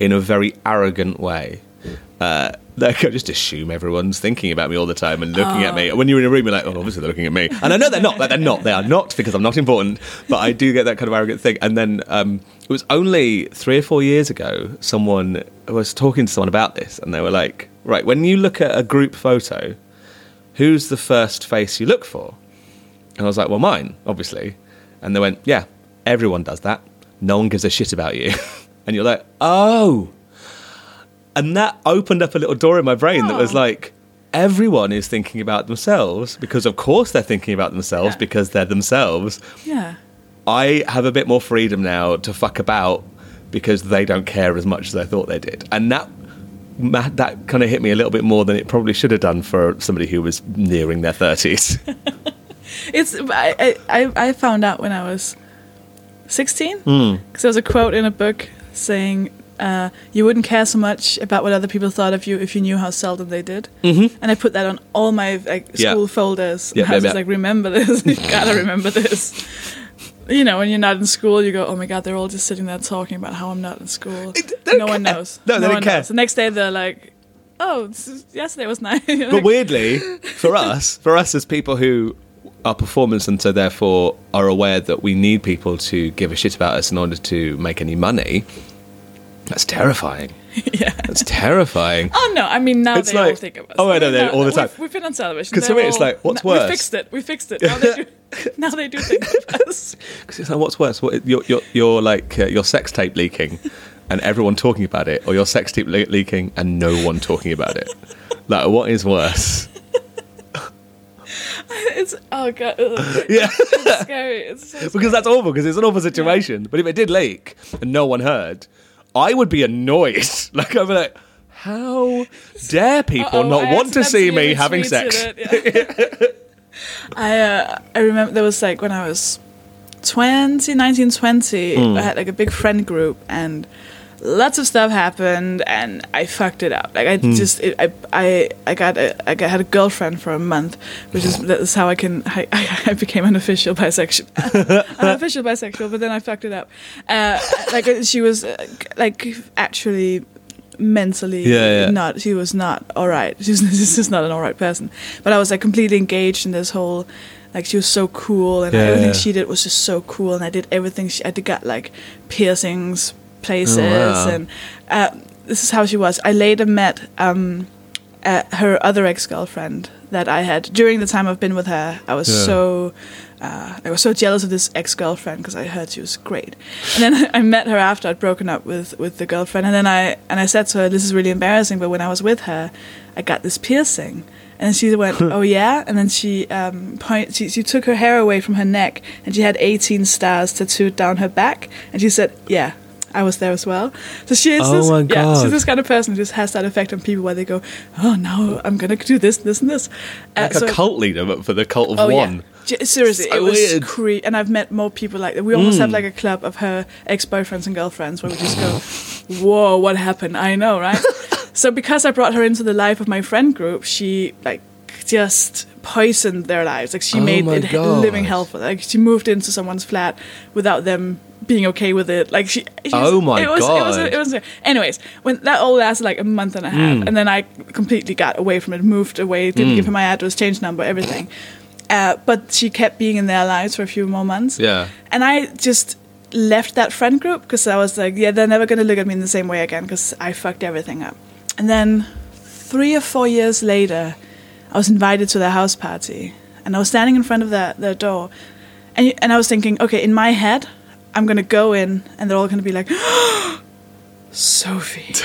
in a very arrogant way. Uh, like I just assume everyone's thinking about me all the time and looking at me. When you're in a room, you're like, oh, obviously they're looking at me, and I know they're not. Like, they're not. They are not because I'm not important. But I do get that kind of arrogant thing. And then um, it was only three or four years ago, someone I was talking to someone about this, and they were like, right, when you look at a group photo, who's the first face you look for? And I was like, well, mine, obviously. And they went, yeah, everyone does that. No one gives a shit about you. and you're like, oh. And that opened up a little door in my brain that was Oh. like, everyone is thinking about themselves because, of course, they're thinking about themselves Yeah. because they're themselves. Yeah, I have a bit more freedom now to fuck about because they don't care as much as I thought they did. And that. That kind of hit me a little bit more than it probably should have done for somebody who was nearing their 30s. it's. I I I found out when I was sixteen Hmm. because there was a quote in a book saying. Uh, you wouldn't care so much about what other people thought of you if you knew how seldom they did. Mm-hmm. And I put that on all my like Yeah. school folders. Yeah, and I was yeah, like, remember this. you gotta remember this. You know, when you're not in school, you go, "Oh my god, they're all just sitting there talking about how I'm not in school." Don't no one knows. No, they don't care. knows. The next day, they're like, "Oh, this is- yesterday was nice." But weirdly, for us, for us as people who are performers and so therefore are aware that we need people to give a shit about us in order to make any money, that's terrifying. yeah. That's terrifying. Oh no! I mean, now It's they all like- think of us. oh, I know, they- all the time. We've, we've been on television. 'Cause to me, it's like, what's worse? we fixed it. We fixed it. Now they do. now they do think of us. Because it's like, what's worse? What, your, your, your, like, uh, your sex tape leaking and everyone talking about it, or your sex tape le- leaking and no one talking about it? Like, what is worse? it's oh god, ugh. Yeah. it's scary. It's so because that's awful. Because it's an awful situation. But if it did leak and no one heard, I would be annoyed. Like I'd be like, how dare people Uh-oh, not I want to see me having sex? it, yeah. I uh, I remember there was like when I was 20, 19, 20, Hmm. I had like a big friend group and lots of stuff happened and I fucked it up. Like I Hmm. just it, I I I got a, I got, had a girlfriend for a month, which is that's how I can I, I, became an official bisexual, an official bisexual. But then I fucked it up. Uh, like she was uh, like actually mentally Yeah, yeah. not she was not all right she was this is not an all right person but i was like completely engaged in this whole like she was so cool and Yeah, everything she did was just so cool and i did everything she i did got like piercings places Oh, wow. and uh, this is how she was. I later met um uh, her other ex-girlfriend that i had. During the time i've been with her i was Yeah. so uh, I was so jealous of this ex-girlfriend because I heard she was great, and then I met her after I'd broken up with, with the girlfriend, and then I and I said to her, "This is really embarrassing," but when I was with her, I got this piercing, and she went, "Oh yeah," and then she um point she, she took her hair away from her neck, and she had 18 stars tattooed down her back, and she said, "Yeah." I was there as well. So she is Oh this, my yeah, she's this kind of person who just has that effect on people where they go, oh no, I'm gonna do this, this, and this. Uh, Like so- a cult leader, but for the cult of Oh one. yeah. Seriously, So it was weird. cre- and I've met more people like that. We almost have Mm. like a club of her ex-boyfriends and girlfriends where we just go, "Whoa, what happened?" I know, right? so because I brought her into the life of my friend group, she like just poisoned their lives. Like she Oh made it God. living hell for them. Like she moved into someone's flat without them being okay with it. Like she. she Oh my it was, It was, God. it was. Anyways, when that all lasted like a month and a half, Mm. and then I completely got away from it, moved away, didn't give her my address, changed number, everything. Uh, but she kept being in their lives for a few more months. Yeah. And I just left that friend group because I was like, yeah, they're never going to look at me in the same way again because I fucked everything up. And then three or four years later, I was invited to their house party. And I was standing in front of their, their door. And, and I was thinking, okay, in my head, I'm going to go in and they're all going to be like, Sofie,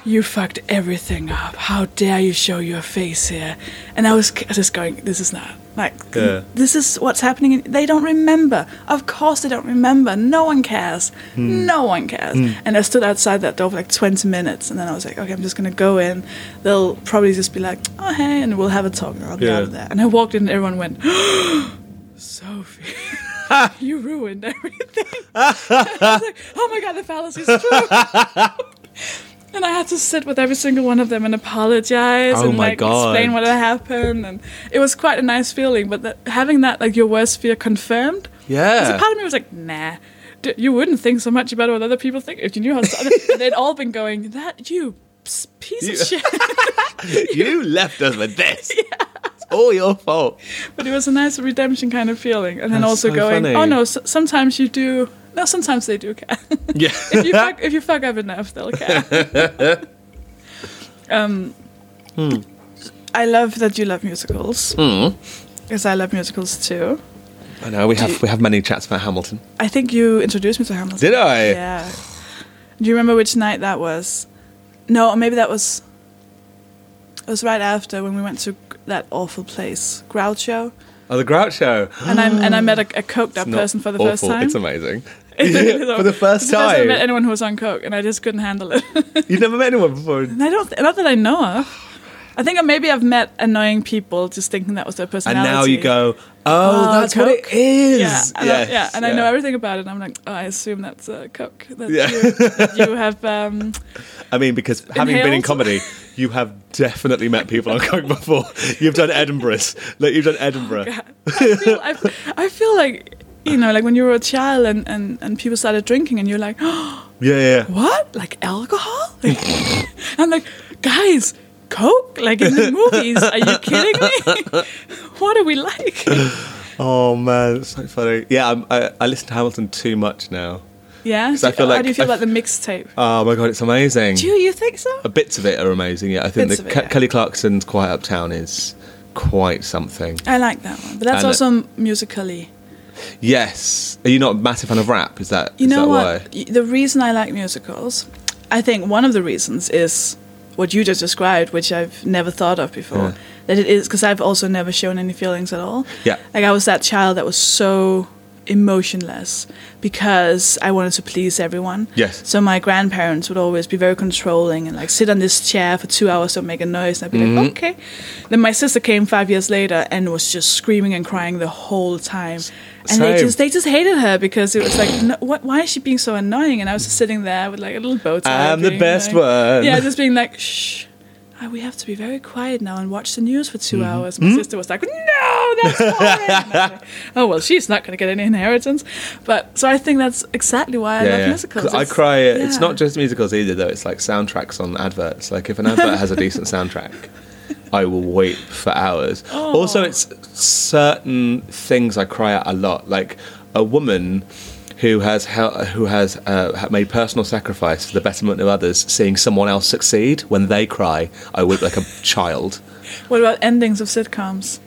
you fucked everything up. How dare you show your face here? And I was just going, this is not like Yeah. this is what's happening. They don't remember. Of course, they don't remember. No one cares. Hmm. No one cares. Hmm. And I stood outside that door for like 20 minutes, and then I was like, okay, I'm just gonna go in. They'll probably just be like, oh hey, and we'll have a talk, and I'll be Yeah. out of there. And I walked in, and everyone went, Sofie. you ruined everything. I was like, oh my god, the fallacy's true. and I had to sit with every single one of them and apologize Oh and like God. explain what had happened. And it was quite a nice feeling. But that, having that, like your worst fear confirmed, Yeah. a part of me was like, nah. d- You wouldn't think so much about what other people think if you knew how. To, they'd all been going, "That you piece You- of shit." you left us with this. It's all your fault. But it was a nice redemption kind of feeling, and then That's also so going, funny. "Oh no, s- sometimes you do." No, sometimes they do care. Yeah. if you fuck, if you fuck up enough, they'll care. um, hmm. I love that you love musicals Mm. because I love musicals too. I know we Do have you- we have many chats about Hamilton. I think you introduced me to Hamilton. Did I? Yeah. Do you remember which night that was? No, maybe that was. It was right after when we went to that awful place, Groucho, Oh, the Groucho. and I and I met a, a coked up person for the awful. first time. It's amazing. for the first time. I time. met anyone who was on coke, and I just couldn't handle it. You've never met anyone before. and I don't, not that I know of. I think maybe I've met annoying people just thinking that was their personality. And now you go, oh, Oh, that's what it Coke? is. Yeah, and I, yeah, and I know everything about it. And I'm like, oh, I assume that's uh, coke. That Yeah. you, that you have. Um, I mean, because having been in comedy, you have definitely met people on coke before. You've done Edinburgh's. Like you've done Edinburgh. I feel, I, I feel like you know, like when you were a child and, and, and people started drinking, and you're like, oh, yeah, yeah. what? Like alcohol? Like, I'm like, guys, coke? Like in the movies? Are you kidding me? what are we like? Oh man, it's so funny. Yeah, I'm, I I listen to Hamilton too much now. Yeah. I feel How like do you feel I about the mixtape? Oh my god, it's amazing. Do you, you think so? Uh, Bits of it are amazing. Yeah, I think the it, Ke- yeah. Kelly Clarkson's Quiet Uptown is quite something. I like that one, but that's And, uh, also musically. Yes. Are you not a massive fan of rap? Is that You is know that what? why? The reason I like musicals, I think one of the reasons is what you just described, which I've never thought of before. Yeah. that it is because I've also never shown any feelings at all. Yeah. like I was that child that was so emotionless because I wanted to please everyone. Yes. So my grandparents would always be very controlling and like sit on this chair for two hours, don't make a noise, and I'd be Mm-hmm. like, okay. Then my sister came five years later and was just screaming and crying the whole time, and they just they just hated her because it was like, no, what, why is she being so annoying? And I was just sitting there with like a little bow tie. I'm the best like- one. Yeah, just being like, shh. Uh, we have to be very quiet now and watch the news for Mm-hmm. 2 hours. My sister was like, "No, that's boring." And I was like, oh well, she's not going to get any inheritance. But so I think that's exactly why I love musicals. I cry. It's not just musicals either, though. It's like soundtracks on adverts. Like if an advert has a decent soundtrack, I will weep for hours. Oh. Also, it's certain things I cry at a lot. Like a woman who has who has uh, made personal sacrifice for the betterment of others, seeing someone else succeed when they cry, I weep like a child. What about endings of sitcoms?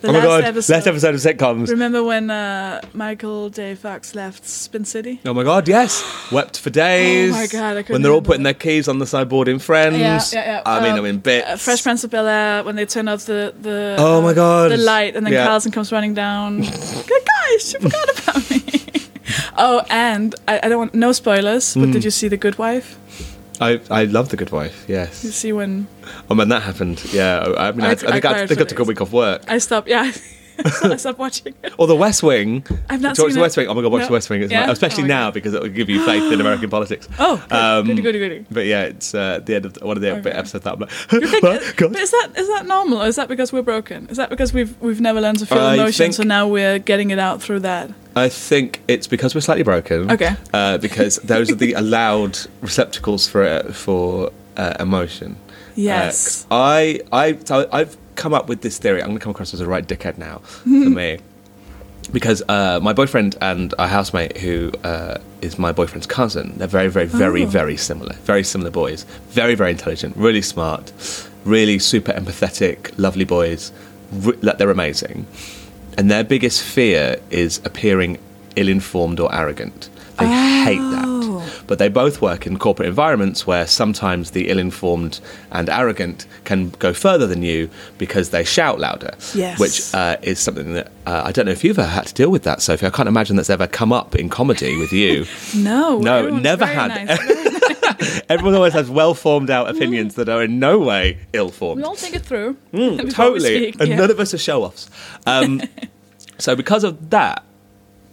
The oh my god! last episode of sitcoms. Remember when uh, Michael J. Fox left Spin City? Oh my god, yes. Wept for days. Oh my God, I couldn't When they're all putting their keys on the sideboard in Friends. Yeah, yeah, yeah. I mean, Um, I'm in bits. Uh, Fresh Prince of Bel Air when they turn off the the Oh uh, my God. the light and then Yeah. Carlton comes running down. Good guys, you forgot about me. Oh, and I, I don't want no spoilers, but Mm. did you see The Good Wife? I, I love The Good Wife, yes. You see when Oh, when that happened, yeah. I mean, I, I- I, I think I, think for I took a week off work. I stopped. Yeah, I stopped watching. it. Or The West Wing. I've not Did you watch seen The. West Wing? Oh my god, watch No. The West Wing. It's Yeah? my- especially Oh now God. because it will give you faith in American politics. Oh, good, Um, goody, goody, goody. But yeah, it's uh, the end of one of the Okay. episodes that I'm like, "Oh, God. but is that is that normal, or is that because we're broken? Is that because we've we've never learned to feel I emotion, so now we're getting it out through that? I think it's because we're slightly broken. Okay. Uh, because those are the allowed receptacles for uh, for uh, emotion. Yes. Uh, I I I've come up with this theory. I'm going to come across as a right dickhead now for me. Because uh, my boyfriend and a housemate who uh, is my boyfriend's cousin, they're very, very, very, Oh. very similar. Very similar boys. Very, very intelligent, really smart, really super empathetic, lovely boys. Re- that they're amazing. And their biggest fear is appearing ill informed or arrogant. They hate that. But they both work in corporate environments where sometimes the ill informed and arrogant can go further than you because they shout louder. Yes. Which uh, is something that uh, I don't know if you've ever had to deal with that, Sofie. I can't imagine that's ever come up in comedy with you. No, No, never had. nice, Everyone always has well formed out opinions that are in no way ill formed. We all think it through. Mm, totally. speak, and none of us are show offs. Um, so because of that,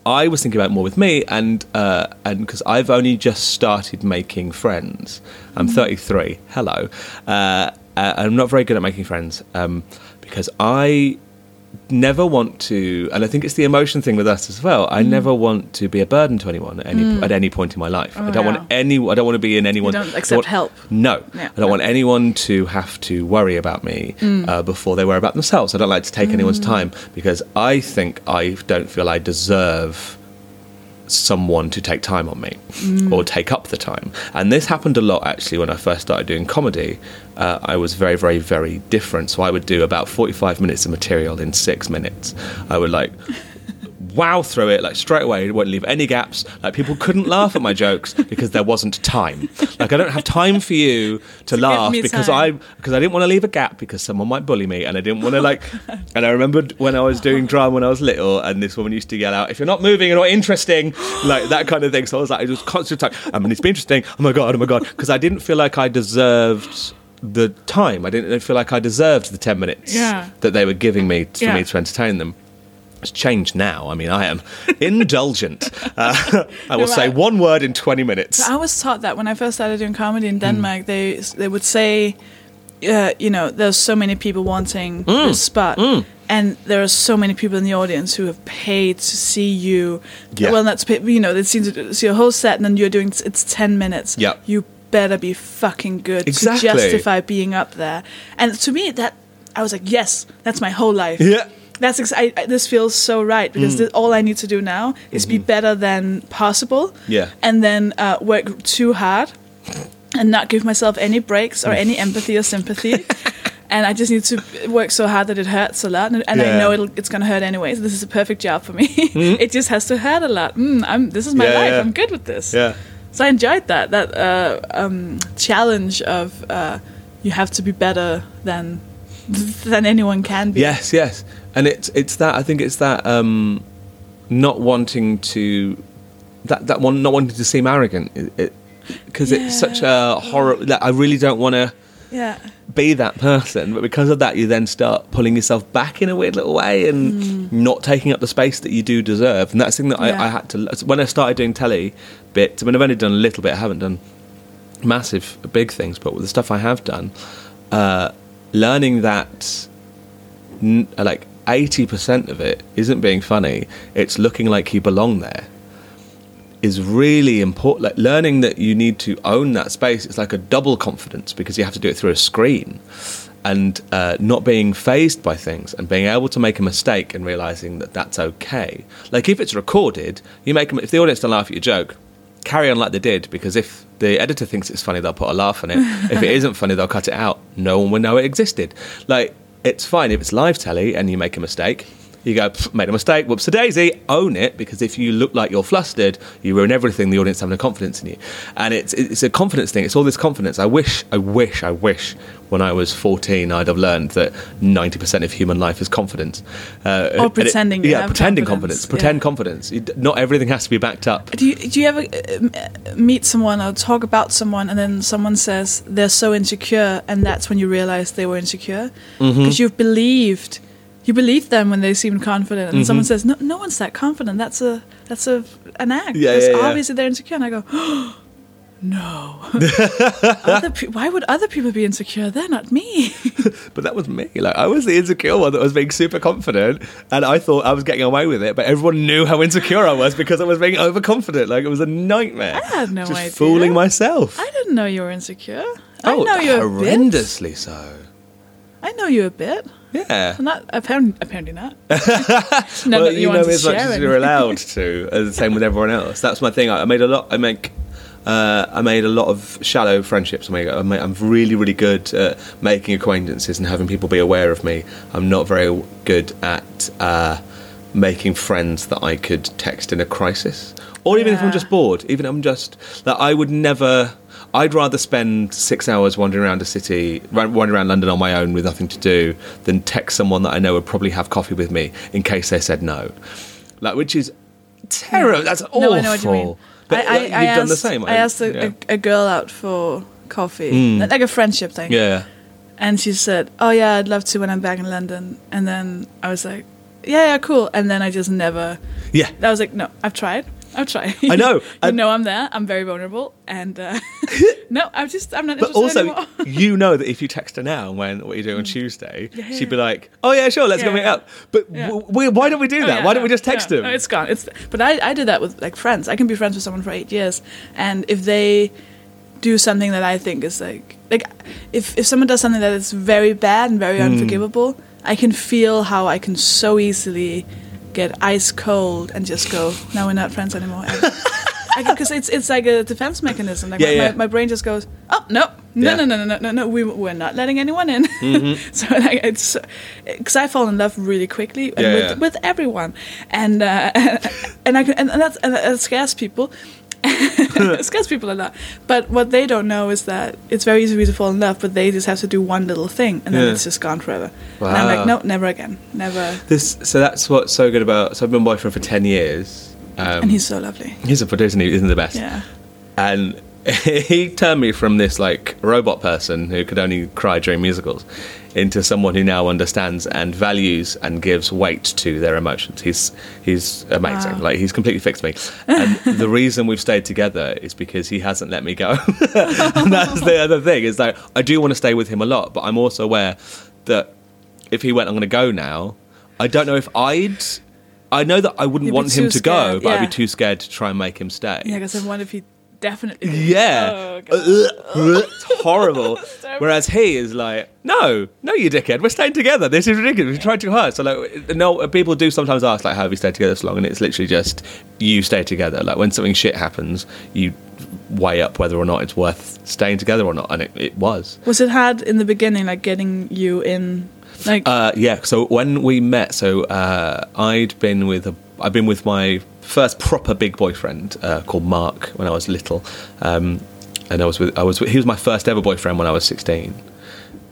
I was thinking about more with me, and uh, and because I've only just started making friends. I'm Mm-hmm. 33. Hello. Uh, uh, I'm not very good at making friends um, because I never want to, and I think it's the emotion thing with us as well. Mm. I never want to be a burden to anyone at any at any point in my life. I Oh, don't yeah. want any. I don't want to be in anyone. don't accept want- help. No, Yeah. I don't want anyone to have to worry about me Mm. uh, before they worry about themselves. I don't like to take anyone's time because I think I don't feel I deserve someone to take time on me or take up the time. And this happened a lot actually when I first started doing comedy. Uh, I was very, very, very different. So I would do about 45 minutes of material in six minutes. I would like. Wow through it like straight away. Wouldn't leave any gaps. Like people couldn't laugh at my jokes because there wasn't time. Like I don't have time for you to, laugh because time. I because I didn't want to leave a gap because someone might bully me and I didn't want to like. and I remembered when I was doing drama when I was little and this woman used to yell out, "If you're not moving, you're not interesting," like that kind of thing. So I was like, it was constant like, I mean, it's been interesting. Oh my god, oh my god, because I didn't feel like I deserved the time. I didn't feel like I deserved the ten minutes Yeah. that they were giving me for Yeah. me to entertain them. It's changed now. I mean, I am indulgent. Uh, I will say one word in 20 minutes. I was taught that when I first started doing comedy in Denmark, they they would say, uh, you know, there's so many people wanting Hmm. this spot, and there are so many people in the audience who have paid to see you. Yeah. Well, that's pay, you know, they seem to see a whole set, and then you're doing it's ten minutes. Yeah. You better be fucking good Exactly. to justify being up there. And to me, that I was like, yes, that's my whole life. Yeah. That's ex- I, I, this feels so right Mm. because all I need to do now is be better than possible. Mm-hmm. Yeah. And then uh, work too hard and not give myself any breaks or any empathy or sympathy. and I just need to work so hard that it hurts a lot. And, and I know it'll, it's going to hurt anyway. So this is a perfect job for me. it just has to hurt a lot. Mm, I'm, this is my Yeah, life. yeah. I'm good with this. Yeah. So I enjoyed that that uh, um, challenge of uh, you have to be better than than anyone can be. Yes, yes, and it's it's that I think it's that um, not wanting to that that one not wanting to seem arrogant because it's such a horror that I really don't want to Yeah. be that person, but because of that, you then start pulling yourself back in a weird little way and not taking up the space that you do deserve. And that's the thing that Yeah. I, I had to when I started doing telly bits. I mean, I've only done a little bit. I haven't done massive, big things, but with the stuff I have done, uh, learning that like eighty percent of it isn't being funny; it's looking like you belong there is really important. Like learning that you need to own that space. It's like a double confidence because you have to do it through a screen, and uh, not being phased by things and being able to make a mistake and realizing that that's okay. Like if it's recorded, you make if the audience don't laugh at your joke. Carry on like they did because if the editor thinks it's funny, they'll put a laugh on it. if it isn't funny, they'll cut it out. No one will know it existed. Like it's fine if it's live telly and you make a mistake. You go, "Pff, made a mistake, whoops a daisy, own it, because if you look like you're flustered, you ruin everything, the audience having a confidence in you. And it's it's a confidence thing, it's all this confidence. I wish, I wish, I wish when I was 14 I'd have learned that 90% of human life is confidence. Uh, it- pretending you yeah, pretending confidence, confidence, pretend yeah. confidence. You, not everything has to be backed up. Do you, do you ever uh, uh, meet someone or talk about someone and then someone says they're so insecure and that's when you realize they were insecure Mm-hmm. because you've believed you believe them when they seem confident and Mm-hmm. someone says no no one's that confident that's a that's a an act Yeah, That's yeah, yeah. obviously they're insecure and I go no other pe- why would other people be insecure they're not me But that was me. Like I was the insecure one that was being super confident, and I thought I was getting away with it. But everyone knew how insecure I was because I was being overconfident. Like it was a nightmare. I had no Just idea. fooling myself. I didn't know you were insecure oh, I know you horrendously so. I know you a bit Yeah. not apparently apparently not no, well, that you, know as much as you're allowed to. The same with everyone else. That's my thing. I I made a lot. I make. Uh, I made a lot of shallow friendships. I made, I made, I'm really, really good at making acquaintances and having people be aware of me. I'm not very good at uh, making friends that I could text in a crisis, or even if I'm just bored. Even if I'm just that I would never. I'd rather spend six hours wandering around a city, wandering around London on my own with nothing to do, than text someone that I know would probably have coffee with me in case they said no. Like, which is terrible. Mm. That's awful. No, I know what you mean. But I, I, you've I done the same. I asked a, yeah. A, a girl out for coffee, mm. like a friendship thing. yeah. And she said, "Oh yeah, I'd love to when I'm back in London." And then I was like, "Yeah, yeah, cool." And then I just never. Yeah. I was like, "No, I've tried. I've try. I know. you know, I'm there. I'm very vulnerable, and uh, no, I'm just I'm not But also, anymore." you know that if you text her now, when what are you doing on Tuesday, Mm. Yeah, she'd be like, "Oh yeah, sure, let's go meet yeah. up." But Yeah. w- we, why don't we do Oh, that? yeah, why don't we just text them? No, it's gone. It's but I, I did that with like friends. I can be friends with someone for eight years, and if they do something that I think is like like if if someone does something that is very bad and very unforgivable, I can feel how I can so easily get ice cold and just go, no, we're not friends anymore. Because it's it's like a defense mechanism. Like Yeah, my, yeah. My, my brain just goes, oh no, no, Yeah. no, no, no, no, no, no, we we're not letting anyone in. so like it's because I fall in love really quickly and with, with everyone, and uh, and I can, and, and that's and that scares people. it scares people a lot. But what they don't know is that it's very easy for you to fall in love, but they just have to do one little thing, and then Yeah. it's just gone forever. And I'm like, Wow. no, never again, never. This, so that's what's so good about. So I've been boyfriend for ten years. Um, And he's so lovely. he's a producer, isn't he? Isn't the best? Yeah. and he turned me from this like robot person who could only cry during musicals into someone who now understands and values and gives weight to their emotions. He's he's amazing. Wow. Like he's completely fixed me. And the reason we've stayed together is because he hasn't let me go. and that's the other thing. Is like I do want to stay with him a lot, but I'm also aware that if he went, I'm going to go now. I don't know if I'd. I know that I wouldn't You'd want him to go, scared, but I'd be too scared to try and make him stay. Yeah, because I wonder if he definitely. Yeah. Oh, it's horrible. Whereas he is like, no, no, you dickhead, we're staying together. This is ridiculous. We tried too hard. So like, no, people do sometimes ask like, how have you stayed together so long? And it's literally just you stay together. Like when something shit happens, you weigh up whether or not it's worth staying together or not, and it, it was. Was it hard in the beginning, like getting you in? Like, Uh, yeah. So when we met, so uh, I'd been with a, I'd been with my first proper big boyfriend uh, called Mark when I was little, um, and I was with I was with, he was my first ever boyfriend when I was sixteen,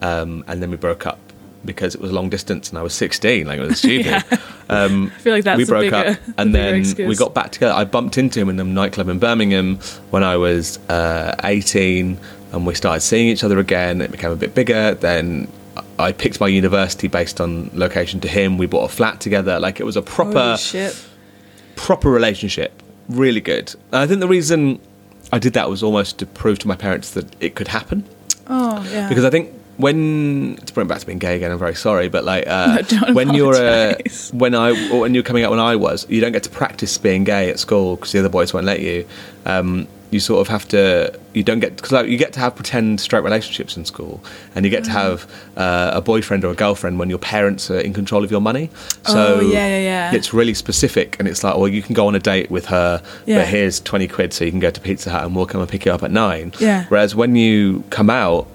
um, and then we broke up because it was long distance and I was 16. Like it was stupid. um, I feel like that's we broke bigger- up, and then we got back together. I bumped into him in a nightclub in Birmingham when I was uh, 18, and we started seeing each other again. It became a bit bigger. Then I picked my university based on location to him. We bought a flat together. Like it was a proper Holy shit. Proper relationship. Really good. And I think the reason I did that was almost to prove to my parents that it could happen. Oh yeah. Because I think when to bring it back to being gay again, I'm very sorry, but like uh, No, when you're uh, when I or when you're coming out when I was, you don't get to practice being gay at school because the other boys won't let you. Um, you sort of have to. You don't get because like, you get to have pretend straight relationships in school, and you get Mm. to have uh, a boyfriend or a girlfriend when your parents are in control of your money. So Oh, yeah, yeah, yeah. it's really specific, and it's like, well, you can go on a date with her, Yeah. but here's twenty quid so you can go to Pizza Hut, and we'll come and pick you up at nine. Yeah. Whereas when you come out,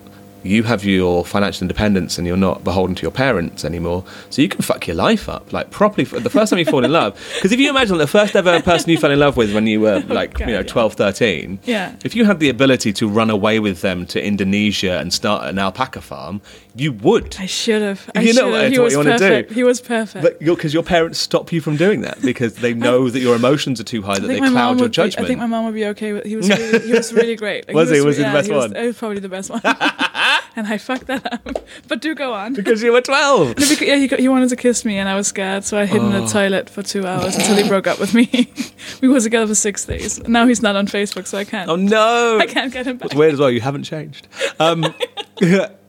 you have your financial independence and you're not beholden to your parents anymore. So you can fuck your life up, like properly. The first time you fall in love. Because if you imagine the first ever person you fell in love with when you were oh, like, God, you know, yeah. 12, 13. Yeah. If you had the ability to run away with them to Indonesia and start an alpaca farm, you would. I should have. I You know what- have. He what was you do. perfect. He was perfect. Because your parents stop you from doing that because they know that your emotions are too high, that they cloud your would be, I think my mom would be okay with. He was really, he was really great. Like, Was he? Was he the yeah, best was- one? He was probably the best one. and I fucked that up. But do go on. because you were 12. No, because, yeah, he, got- he wanted to kiss me, and I was scared, so I hid in Oh. the toilet for two hours until he broke up with me. we were together for six days. Now he's not on Facebook, so I can't. Oh no! I can't get him back. It's weird as well. You haven't changed. Um,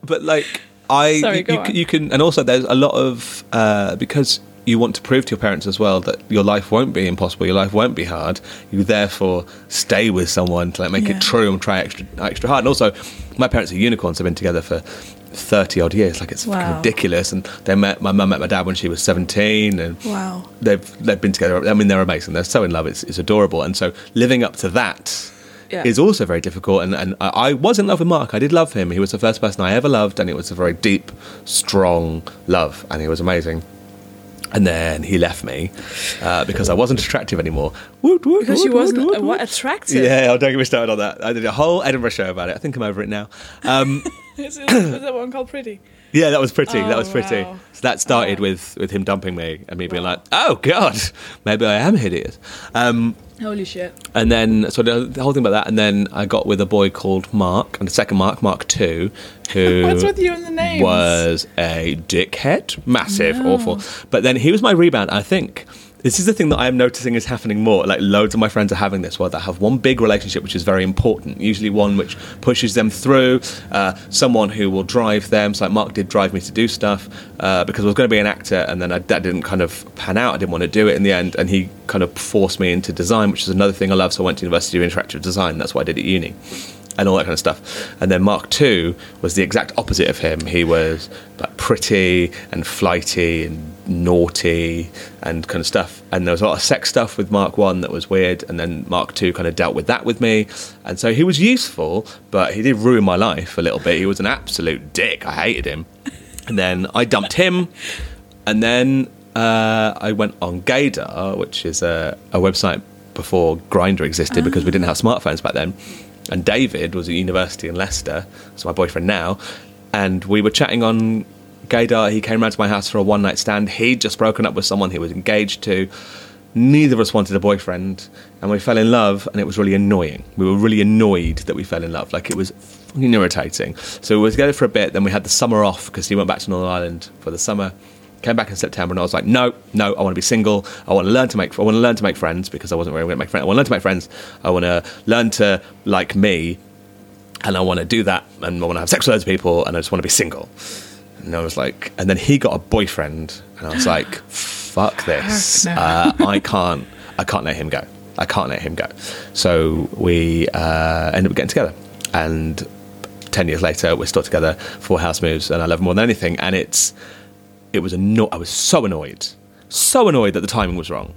but like I, Sorry, you, go you, can, and also there's a lot of uh, because you want to prove to your parents as well that your life won't be impossible, your life won't be hard. You therefore stay with someone to like make Yeah. it true and try extra extra hard. And also, my parents are unicorns. They've been together for. 30 odd years like it's Wow. ridiculous and they met my mum met my dad when she was 17 and Wow. they've they've been together. I mean, they're amazing. They're so in love. It's, it's adorable. And so living up to that Yeah. is also very difficult. And, and I, was in love with Mark. I did love him. He was the first person I ever loved, and it was a very deep, strong love, and he was amazing. And then he left me uh, because I wasn't attractive anymore. Woot, woot, Because woot, she wasn't what attractive. Yeah, oh, don't get me started on that. I did a whole Edinburgh show about it. I think I'm over it now. Um, Is, is, is that one called Pretty? Yeah, that was pretty. that Oh, was pretty. wow. So that started Oh. with, with him dumping me and me being like, oh, God, maybe I am hideous. Um, Holy shit. And then, so the, whole thing about that, and then I got with a boy called Mark, and the second Mark, Mark Two, who What's with you and the names? was a dickhead, massive, No. awful. But then he was my rebound. I think this is the thing that I am noticing is happening more. Like loads of my friends are having this, where they have one big relationship which is very important, usually one which pushes them through, uh, someone who will drive them. So like Mark did drive me to do stuff uh, because I was going to be an actor, and then I, that didn't kind of pan out. I didn't want to do it in the end, and he kind of forced me into design, which is another thing I love. So I went to university do interactive design. That's what I did at uni and all that kind of stuff. And then Mark II was the exact opposite of him. He was like pretty and flighty and naughty and kind of stuff. And there was a lot of sex stuff with Mark One that was weird. And then Mark II kind of dealt with that with me. And so he was useful, but he did ruin my life a little bit. He was an absolute dick. I hated him. And then I dumped him. And then uh, I went on Gaydar, which is a, a website before Grindr existed because we didn't have smartphones back then. And David was at university in Leicester, so my boyfriend now, and we were chatting on Gaydar. He came round to my house for a one night stand. He'd just broken up with someone he was engaged to. Neither of us wanted a boyfriend, and we fell in love, and it was really annoying. We were really annoyed that we fell in love. Like it was fucking irritating. So we were together for a bit. Then we had the summer off because he went back to Northern Ireland for the summer. Came back in September, and I was like, no, no, I want to be single. I want to learn to make. I want to learn to make friends because I wasn't really going to make friends. I want to learn to make friends. I want to learn to like me, and I want to do that, and I want to have sex with loads of people, and I just want to be single. And I was like, and then he got a boyfriend, and I was like, fuck this. No. Uh, I can't. I can't let him go. I can't let him go. So we uh, ended up getting together, and ten years later, we're still together. Four house moves, and I love him more than anything. And it's it was anno- I was so annoyed, so annoyed that the timing was wrong.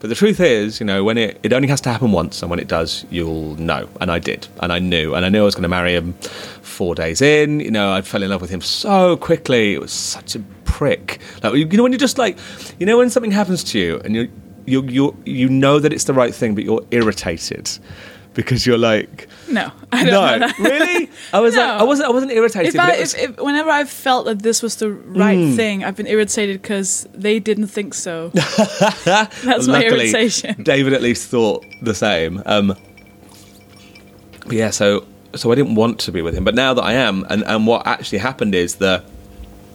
But the truth is, you know, when it, it only has to happen once, and when it does, you'll know. And I did, and I knew, and I knew I was going to marry him. Four days in, you know, I fell in love with him so quickly. It was such a prick. Like you know, when you're just like, you know, when something happens to you, and you you you you know that it's the right thing, but you're irritated because you're like, No, I don't no, know that. really? I was like, I wasn't, I wasn't irritated. If I, it was- if, if, whenever I felt that this was the right Mm. thing, I've been irritated because they didn't think so. That's my irritation. David at least thought the same. Um, but yeah, so so I didn't want to be with him, but now that I am, and and what actually happened is that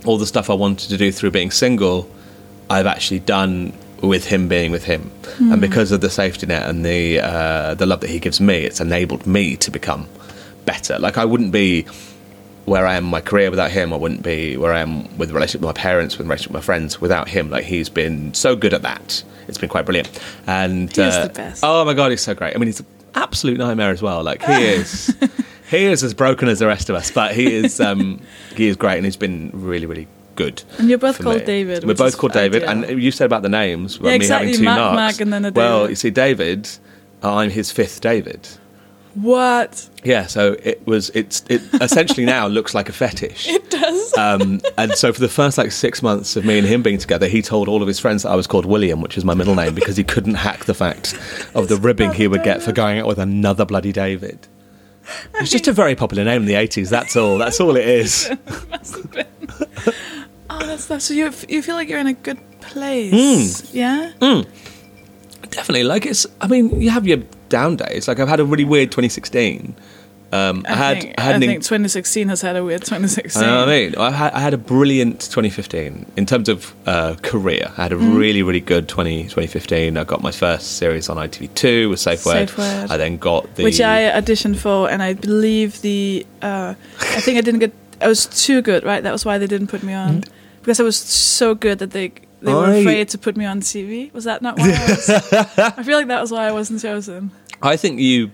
all the stuff I wanted to do through being single, I've actually done with him being with him, Hmm. and because of the safety net and the uh, the love that he gives me, it's enabled me to become better. Like I wouldn't be where I am in my career without him. I wouldn't be where I am with the relationship with my parents, with the relationship with my friends without him. Like he's been so good at that. It's been quite brilliant. And He is uh, the best. Oh my god, he's so great. I mean, he's an absolute nightmare as well. Like he is. He is as broken as the rest of us, but he is um, he is great, and he's been really, really good. And you're both called me. David, We're both called David, ideal. and you said about the names. about Yeah, me exactly. having two Mark, marks. Mark, and then a David. Well, you see, David, I'm his fifth David. What? Yeah, so it was. It's it essentially now looks like a fetish. It does. Um, and so for the first like six months of me and him being together, he told all of his friends that I was called William, which is my middle name, because he couldn't hack the fact of the ribbing he would get for going out with another bloody David. It's just a very popular name in the eighties. That's all. That's all it is. Must have been. Oh, that's that. So you you feel like you're in a good place. Mm. Yeah. Definitely. Like it's. I mean, you have your down days. Like I've had a really weird 2016. Um, I, I, had. think, I had I think 2016 has had a weird 2016. I know what I mean. I had, I had a brilliant 2015 in terms of uh, career. I had a Mm. really, really good 20, 2015. I got my first series on ITV2 with Safe Word. Safe Word. I then got the. which I auditioned for, and I believe the uh, I think I didn't get. I was too good, right? That was why they didn't put me on because I was so good that they they were I- afraid to put me on TV. Was that not why? I, was, I feel like that was why I wasn't chosen. I think you.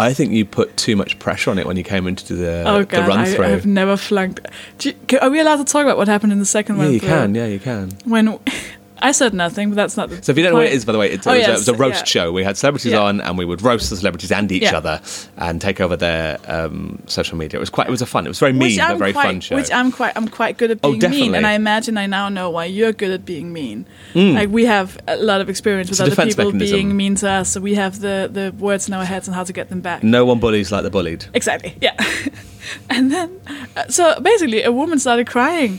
I think you put too much pressure on it when you came into the, oh the run through. I've never flunked. Do you, are we allowed to talk about what happened in the second yeah, one? you can. Yeah, you can. When I said nothing, but that's not the. So if you don't know what it is, by the way, it's, it, Oh, was, a, it was a roast yeah. show. We had celebrities Yeah. on, and we would roast the celebrities and each Yeah. other, and take over their um, social media. It was quite. It was a fun. It was very mean, which but I'm very quite, fun show. Which I'm quite, I'm quite good at Oh, being mean, and I imagine I now know why you're good at being mean. Like we have a lot of experience with Mm. Other people mechanism. being mean to us, so we have the the words in our heads and how to get them back. no one bullies like the bullied. Exactly, yeah. and then, uh, so basically, a woman started crying.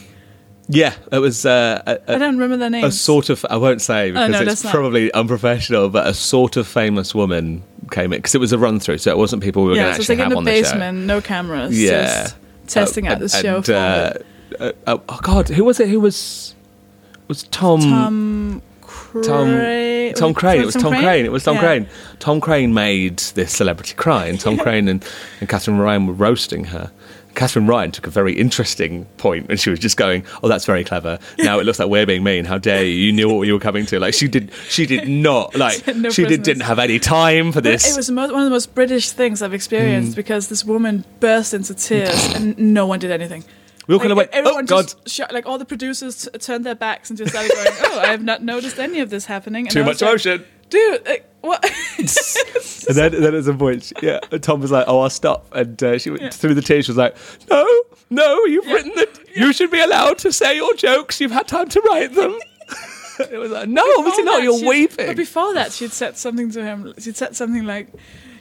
Yeah, it was uh, a, I a, don't remember their name. a sort of. I won't say because Oh, no, it's that's not. probably unprofessional, but a sort of famous woman came in because it was a run through, so it wasn't people we were yeah, going so to it's actually like in the on basement, no cameras, the. Yeah, just testing Uh, out the show. and, uh, uh, uh, oh God, who was it? Who was was Tom? Tom Tom, Cray- Tom Craine. It was Tom Craine. It was Tom Yeah. Craine. Tom Craine made this celebrity cry, and Tom Craine and, and Katherine Ryan were roasting her. Katherine Ryan took a very interesting point, and she was just going, "Oh, that's very clever. Now it looks like we're being mean. How dare you? You knew what you were coming to." Like she did. She did not like. no she did, didn't have any time for But this. It was one of the most British things I've experienced Mm. because this woman burst into tears and no one did anything. we all kind of went, "Oh God, just shut, like all the producers t- turned their backs and just started going, "Oh, I have not noticed any of this happening." And too much like, emotion." Dude. Like, what? And then, then at some point, yeah, Tom was like, "Oh, I'll stop," and uh, she went Yeah. through the tears. She was like, "No, no, you've written that. You should be allowed to say your jokes. You've had time to write them." it was like, "No, obviously not. You're weeping." But before that, she'd said something to him. She'd said something like,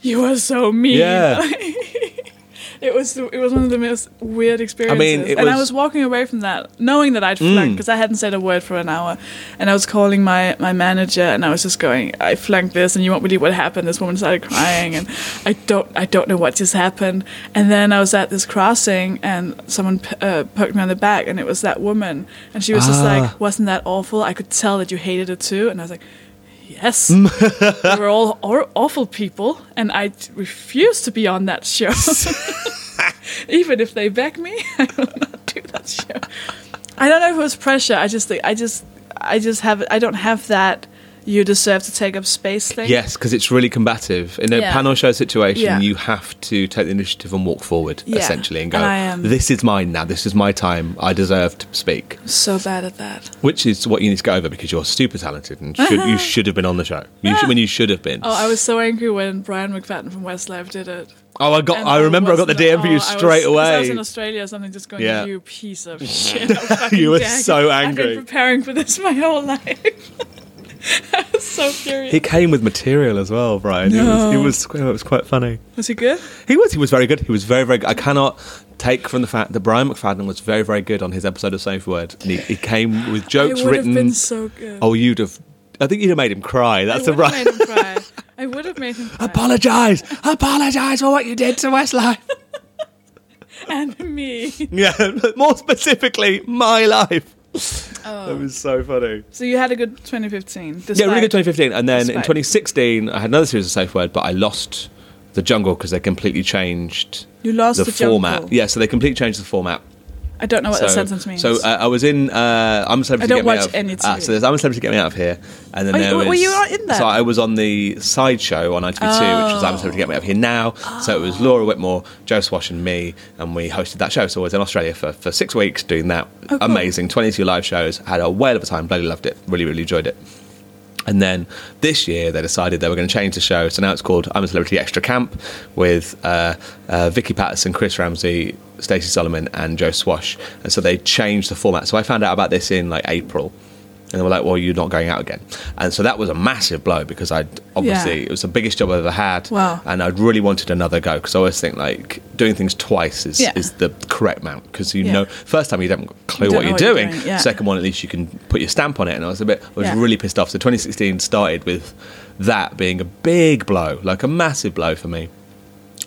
"You are so mean." Yeah. it was the, it was one of the most weird experiences. it and I was- was walking away from that knowing that I'd flunked Mm. because I hadn't said a word for an hour, and I was calling my my manager and I was just going, "I flunked this, and you won't believe what happened." This woman started crying, and I don't I don't know what just happened. And then I was at this crossing, and someone p- uh, poked me on the back, and it was that woman, and she was just Ah. like, "Wasn't that awful?" I could tell that you hated it too, and I was like. Yes, we're all aw- awful people, and I refuse to be on that show. Even if they beg me, I will not do that show. I don't know if it was pressure. I just think I just I just have I don't have that. You deserve to take up space thing. Yes, because it's really combative. In a Yeah. panel show situation, Yeah. you have to take the initiative and walk forward, Yeah. essentially, and go, And "This is mine now. This is my time. I deserve to speak." So bad at that. Which is what you need to get over because you're super talented and should, you should have been on the show. You should, when you should have been. Oh, I was so angry when Brian McFadden from Westlife did it. Oh, I got. And I remember I got the DM for oh, you I was- straight 'cause I was in Australia or something, just going, Yeah. "You piece of shit!" You were so I've angry. been preparing for this my whole life. so curious. He came with material as well, Brian. He was, he was it was quite funny. Was he good? He was he was very good. He was very very good. I cannot take from the fact that Brian McFadden was very very good on his episode of Safe Word. And he, he came with jokes it would written. have been so good. oh, you'd have. I think you'd have made him cry. That's I the right. made him cry. I would have made him cry. Apologise, apologise for what you did to Westlife. and me. yeah, more specifically, my life. Oh. That was so funny. So you had a good 2015. Yeah, really despite- good 2015. And then in 2016, I had another series of Safe Word, but I lost the jungle because they completely changed You lost the, the, format. jungle. Yeah, so they completely changed the format. I don't know what so, that sentence means. So uh, I was in. Uh, I'm a celebrity. I don't Get Me watch Out. any Ah, TV. so there's I'm a celebrity. Get me out of here, and then Oh, there you- was. were you in that? So I was on the side show on ITV2, which was I'm a celebrity. Get me out of here now. So it was Laura Whitmore, Joe Swash, and me, and we hosted that show. So I was in Australia for, for six weeks doing that. Oh, cool. Amazing, 22 live shows. Had a whale of a time. Bloody loved it. Really, really enjoyed it. And then this year they decided they were going to change the show. So now it's called I'm a Celebrity Extra Camp with uh, uh, Vicky Pattison, Chris Ramsey, Stacey Solomon, and Joe Swash. And so they changed the format. So I found out about this in like April. And they were like, well, you're not going out again. And so that was a massive blow because I'd obviously, Yeah. it was the biggest job I've ever had. Wow. And I'd really wanted another go because I always think like doing things twice is, Yeah. is the correct amount because you Yeah. know, first time you don't clue You don't what you're what you're doing. Second one, at least you can put your stamp on it. And I was a bit, I was really pissed off. So 2016 started with that being a big blow, like a massive blow for me.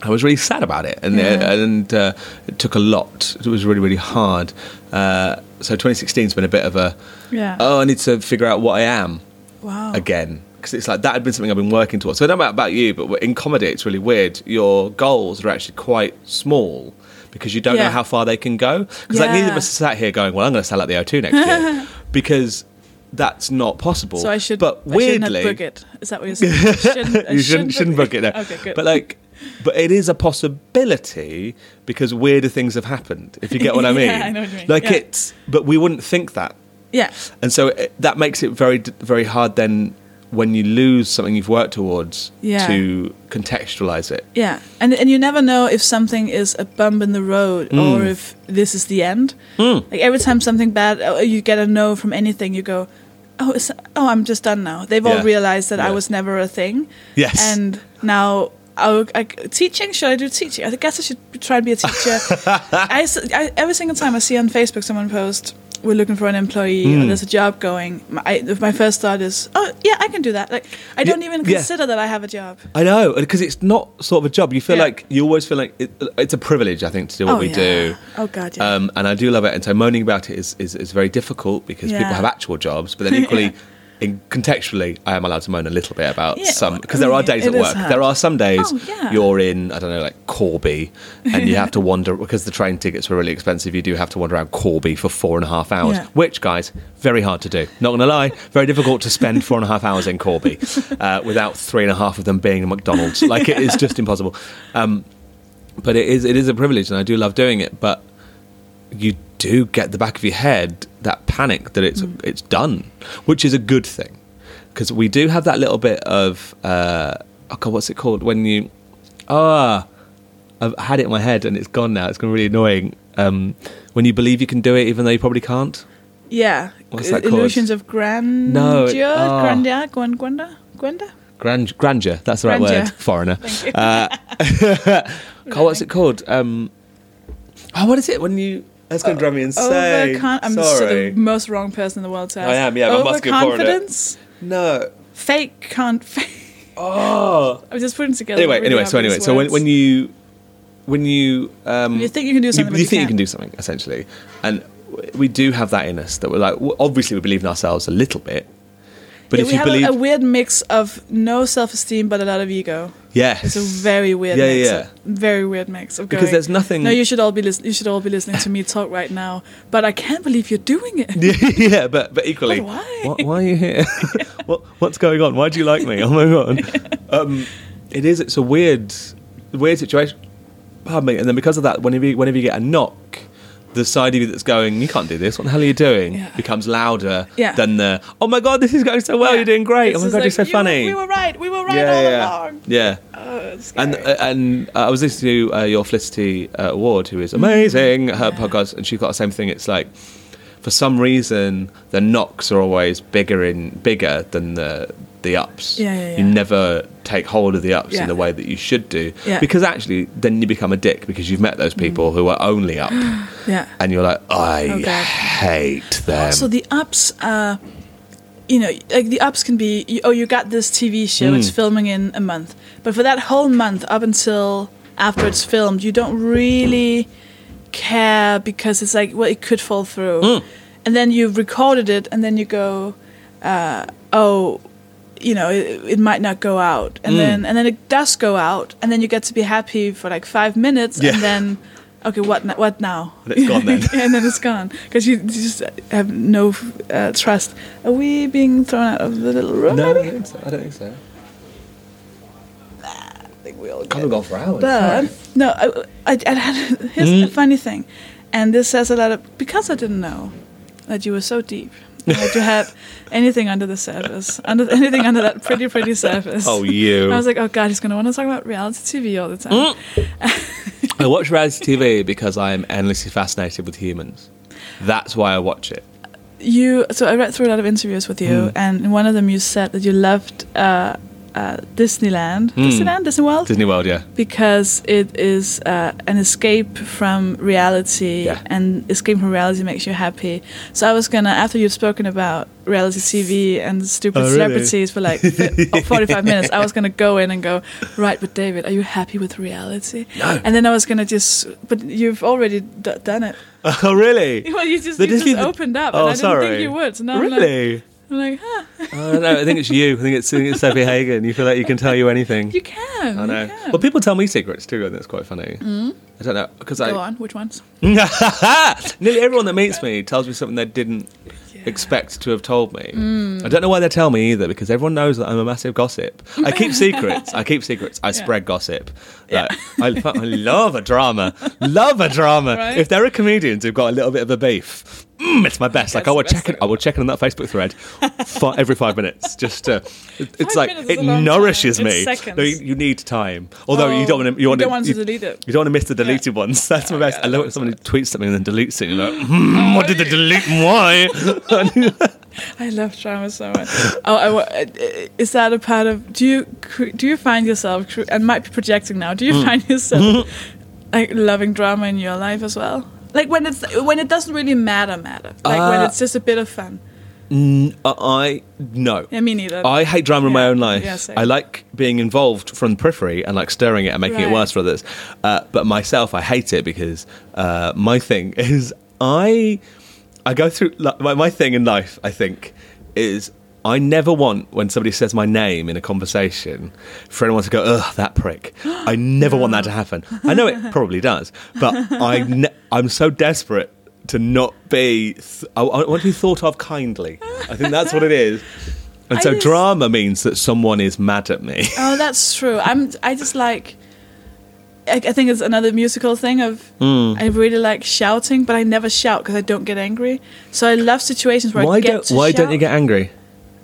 I was really sad about it, and Yeah. and uh, it took a lot. It was really really hard. Uh, so 2016's been a bit of a Yeah. oh, I need to figure out what I am wow. again because it's like that had been something I've been working towards. So I don't know about, about you, but in comedy it's really weird. Your goals are actually quite small because you don't know how far they can go. Because like neither of us sat here going, "Well, I'm going to sell out the O2 next year," because that's not possible. So I should, but I shouldn't have weirdly, book it. Is that what you're saying? I shouldn't, I you shouldn't shouldn't book it. No. Okay, good. But like, but it is a possibility because weirder things have happened. If you get what I mean. Yeah, I know what you mean. Like Yeah. it's, but we wouldn't think that, yeah, and so it, that makes it very very hard then when you lose something you've worked towards Yeah. to contextualize it. yeah, and and you never know if something is a bump in the road Mm. or if this is the end. Like every time something bad, uh, you get a no from anything, you go, oh, oh, I'm just done now. They've all realized that I was never a thing. Yes. and now. I'll, I, teaching? Should I do teaching? I guess I should try and be a teacher. I, I- every single time I see on Facebook someone post, "We're looking for an employee," or Mm. "There's a job going," my, I, my first thought is, "Oh, yeah, I can do that." Like I don't even yeah. consider that I have a job. I know because it's not sort of a job. You feel Yeah. like you always feel like it, it's a privilege. I think to do what oh, we yeah. do. Oh God, yeah. Um, and I do love it. And so moaning about it is, is, is very difficult because Yeah. people have actual jobs. But then equally, in, contextually, I am allowed to moan a little bit about Yeah, some because there are days at work. hard. There are some days Oh, yeah. you're in I don't know like Corby, and you have to wander because the train tickets were really expensive. You do have to wander around Corby for four and a half hours, Yeah. which guys very hard to do. Not going to lie, very difficult to spend four and a half hours in Corby uh, without three and a half of them being a McDonald's. Like it is just impossible. Um, but it is it is a privilege, and I do love doing it. But you do get the back of your head that panic that it's Mm. it's done, which is a good thing because we do have that little bit of uh, oh god, what's it called when you ah I've had it in my head and it's gone now. It's be really annoying. Um, when you believe you can do it, even though you probably can't. yeah, what's that illusions called? of grandeur. No, it- oh. grandeur, Gwen, Gwenda, Gwenda. Grand, grandeur. That's the right Grandeur. word, foreigner. Uh, God, what's it called? Um, oh, what is it when you? That's going to drive me insane. Overcon- I'm Sorry. the most wrong person in the world to ask. I am, yeah, I'm a muscular foreigner. Overconfidence. no. Fake can't. Fake. Oh. I'm just putting together. Anyway, really anyway. So anyway, so when, when you when you um, You think you can do something, you, you you think you can't. can do something essentially, and we do have that in us that we're like obviously we believe in ourselves a little bit, but Yeah, if we you have believe a, a weird mix of no self-esteem but a lot of ego. yes, It's a very weird Yeah, mix. yeah. Very weird mix of because there's nothing. No, you should all be lis- you should all be listening to me talk right now. But I can't believe you're doing it. yeah, but but equally, But why? Why, why are you here? what what's going on? Why do you like me? Oh my god! Um, it is. It's a weird, weird situation. Pardon me. And then because of that, whenever you, whenever you get a knock, the side of you that's going, "You can't do this. What the hell are you doing?" Yeah. becomes louder Yeah. than the, "Oh my god, this is going so well. Yeah. You're doing great. It's oh my god, like, you're so "You- funny." We were right. We were right yeah, all yeah, along. yeah. Oh, And uh, and uh, I was listening to uh, your Felicity uh, Ward, who is amazing, her Mm. Podcast, and she got the same thing. It's like for some reason the knocks are always bigger in bigger than the the ups. Yeah, yeah, You never take hold of the ups Yeah. in the way that you should do. Yeah. Because actually, then you become a dick because you've met those people who are only up, Yeah. and you're like, I Oh, hate them. So the ups are, you know, like the ups can be, you, oh, you got this TV show, Mm. it's filming in a month. But for that whole month, up until after it's filmed, you don't really care because it's like, well, it could fall through. Mm. And then you've recorded it, and then you go, uh, oh, you know, it, it might not go out. And Mm. then and then it does go out, and then you get to be happy for like five minutes, Yeah. and then. Okay, what what now? And it's gone then. and then it's gone because you, you just have no uh, trust. Are we being thrown out of the little room? no, I don't think so. I don't think so. I think we all get go for hours. But no, I, I, I had here's Mm. a funny thing, and this says a lot of because I didn't know that you were so deep. and That you had anything under the surface, under anything under that pretty, pretty surface. Oh, you. I was like, oh god, he's gonna want to talk about reality TV all the time. I watch reality TV because I am endlessly fascinated with humans. That's why I watch it. you so I read through a lot of interviews with you, Mm. and in one of them you said that you loved uh, uh, Disneyland, Mm. Disneyland, Disney World, Disney World, yeah. because it is uh, an escape from reality, Yeah. and escape from reality makes you happy. So I was gonna, after you've spoken about reality TV and stupid Oh, really? celebrities for like fi- oh, 45 minutes, I was gonna go in and go, right, but David, are you happy with reality? No. And then I was gonna just, but you've already d- done it. Oh, really? Well, you just, The you just opened up, Oh, and I didn't sorry. think you would. So now I'm like, Really? I'm like, huh, uh, I don't. I think it's you. I think it's, it's Sofie Hagen. You feel like you can tell you anything. you can. I know. Can. Well, people tell me secrets too, and that's quite funny. Mm. I don't know because Go I on, which ones? nearly everyone that meets me tells me something they didn't expect to have told me. Mm. I don't know why they tell me either because everyone knows that I'm a massive gossip. I keep secrets. I keep secrets. I spread gossip. Yeah. Like, I, I love a drama. Love a drama. Right. If there are comedians who've got a little bit of a beef, mm, it's my best. Like I will check it. I will check it on that Facebook thread fi- every five minutes. Just to, it- it's like it nourishes me. No, you, you need time. Although you don't want to. you want don't want to delete it. You don't want to miss the deleted ones. That's my Oh, best. yeah, I love when someone tweets something and then deletes it. Like, hmm, what did they delete why? I love drama so much. Oh, I, uh, is that a part of? Do you do you find yourself? And might be projecting now. Do you Mm. find yourself like loving drama in your life as well? Like when it's when it doesn't really matter, matter. Like when Uh, it's just a bit of fun. I, I no. Yeah, me neither. I hate drama in my own life. Yeah. I like being involved from the periphery and like stirring it and making it worse for others. Uh, but myself, I hate it because uh, my thing is I I go through my, my thing in life. I think is I never want when somebody says my name in a conversation for anyone to go, ugh, that prick. I never want that to happen. I know it probably does, but I ne- I'm so desperate to not be. Th- I, I want to be thought of kindly. I think that's what it is. And I so just- drama means that someone is mad at me. Oh, that's true. I'm. I just like. I, I think it's another musical thing of Hmm. I really like shouting, but I never shout because I don't get angry. So I love situations where Why I get don't Why don't you get angry?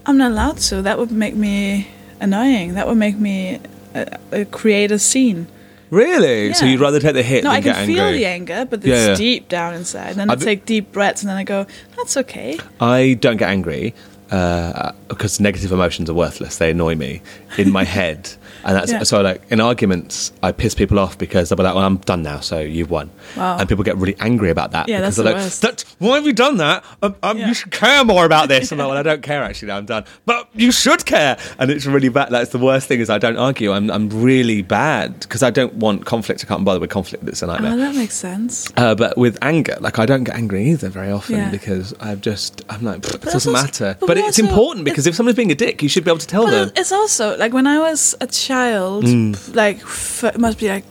I'm not allowed to. That would make me annoying. That would make me uh, uh, create a scene. Really? So you'd rather take the hit No, than I get can angry? feel the anger, but it's Yeah, yeah. deep down inside. And Then I I've take deep breaths, and then I go, "That's okay." I don't get angry uh, because negative emotions are worthless. They annoy me in my head, and that's Yeah. so like in arguments, I piss people off because they'll be like, "Well, I'm done now, so you've won," Wow. and people get really angry about that. Yeah, because that's they're the like, worst. "That why have you done that? Um, um, Yeah. You should care more about this." I'm like, "Well, I don't care actually. Now I'm done." But you should care, and it's really bad. That's the worst thing is I don't argue. I'm I'm really bad because I don't want conflict. I can't bother with conflict. It's a nightmare. Oh, that makes sense. Uh, but with anger, like I don't get angry either very often Yeah. because I've just I'm like it doesn't matter. but But, it's also- important because if someone's being a dick, you should be able to tell them. it's also like when I was a child, Mm. like f- it must be like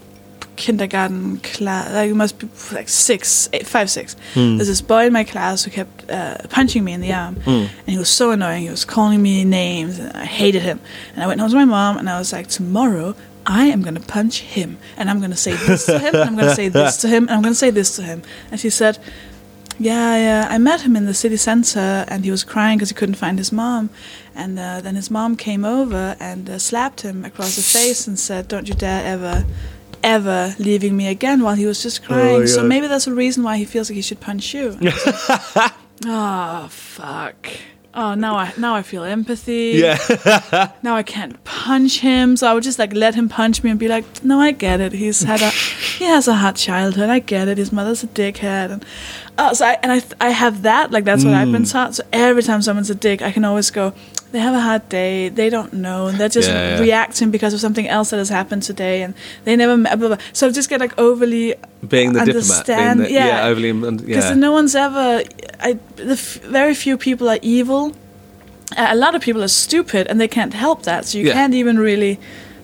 kindergarten class, like it must be like six, eight, five, six. Mm. There's this boy in my class who kept uh, punching me in the arm, Mm. and he was so annoying. He was calling me names, and I hated him. And I went home to my mom, and I was like, tomorrow. I am gonna punch him, and I'm gonna say this to him, and I'm gonna say this to him, and I'm gonna say this to him. And she said, yeah, yeah. I met him in the city center, and he was crying because he couldn't find his mom. And uh, then his mom came over and uh, slapped him across the face and said, "Don't you dare ever, ever leaving me again." While he was just crying. So yeah. maybe that's a reason why he feels like he should punch you. And I was like, Oh fuck. Oh, now I now I feel empathy. Yeah. Now I can't punch him, so I would just like let him punch me and be like, "No, I get it. He's had a he has a hard childhood. I get it. His mother's a dickhead." And uh, so I and I I have that like that's what I've been Mm. taught. So every time someone's a dick, I can always go. They have a hard day. They don't know, and they're just Yeah, yeah. reacting because of something else that has happened today, and they never. Met, blah, blah. So just get like overly being the diplomat. Being Understand- the, yeah. yeah. overly. because Yeah. no one's ever I, the f- very few people are evil Uh, a lot of people are stupid and they can't help that so you can't even really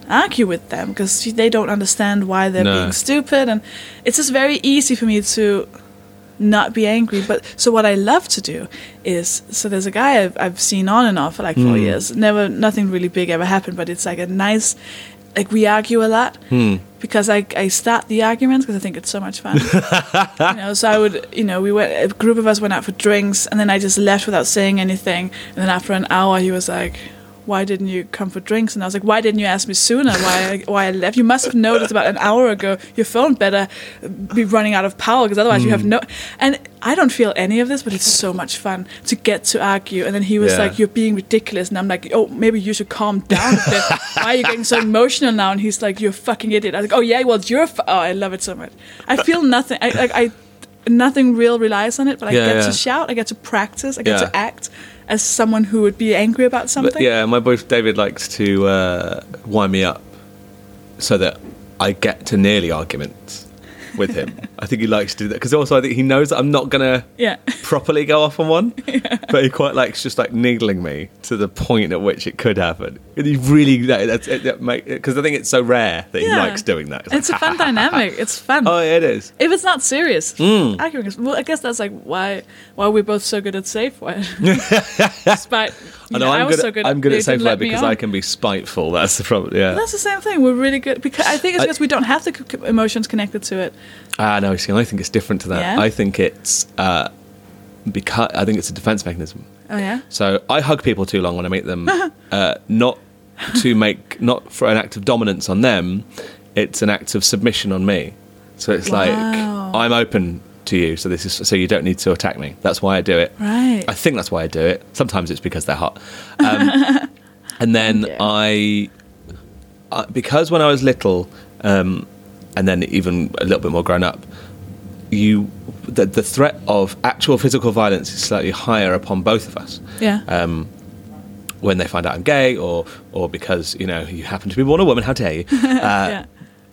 argue with them because they don't understand why they're No. being stupid and it's just very easy for me to not be angry but so what i love to do is so there's a guy i've, I've seen on and off for like four Hmm. years never nothing really big ever happened but it's like a nice like we argue a lot Hmm. because I, I start the arguments because I think it's so much fun. you know, so I would, you know, we went, a group of us went out for drinks and then I just left without saying anything. And then after an hour, he was like, why didn't you come for drinks? And I was like, why didn't you ask me sooner why I, why I left? You must have noticed about an hour ago your phone better be running out of power because otherwise you have hmm. no. And I don't feel any of this, but it's so much fun to get to argue. And then he was Yeah. like, you're being ridiculous. And I'm like, oh, maybe you should calm down a bit. why are you getting so emotional now? And he's like, you're a fucking idiot. I was like, oh yeah, well, you're. Fu-. Oh, I love it so much. I uh, feel nothing. I like I. Nothing real relies on it, but I Yeah, get yeah. to shout, I get to practice, I get to act as someone who would be angry about But something. yeah, my boy David likes to uh, wind me up so that I get to nearly arguments with him. I think he likes to do that because also I think he knows that I'm not gonna Yeah. properly go off on one, but he quite likes just like needling me to the point at which it could happen. And he really that, that's it, that because I think it's so rare that he likes doing that. It's a fun dynamic. It's fun. oh, yeah, it is. if it's not serious, Mm. arguing well, I guess that's like why why we're both so good at safe word. Despite I know, know, I I'm was good. so At, good. I'm good at safe word because. I can be spiteful. That's the problem. Yeah. That's the same thing. We're really good because I think it's I- because we don't have the emotions connected to it. Ah, no. See, I think it's different to that. Yeah? I think it's uh, because I think it's a defense mechanism. Oh yeah. So I hug people too long when I meet them, uh, not to make, not for an act of dominance on them. It's an act of submission on me. So it's like I'm open to you, so this is so you don't need to attack me. That's why I do it. Right. I think that's why I do it. Sometimes it's because they're hot. Um, and then Yeah. I, I, because when I was little, um, and then even a little bit more grown up, you the, the threat of actual physical violence is slightly higher upon both of us yeah. um, when they find out I'm gay, or or because you know you happen to be born a woman. How dare you? Uh, yeah.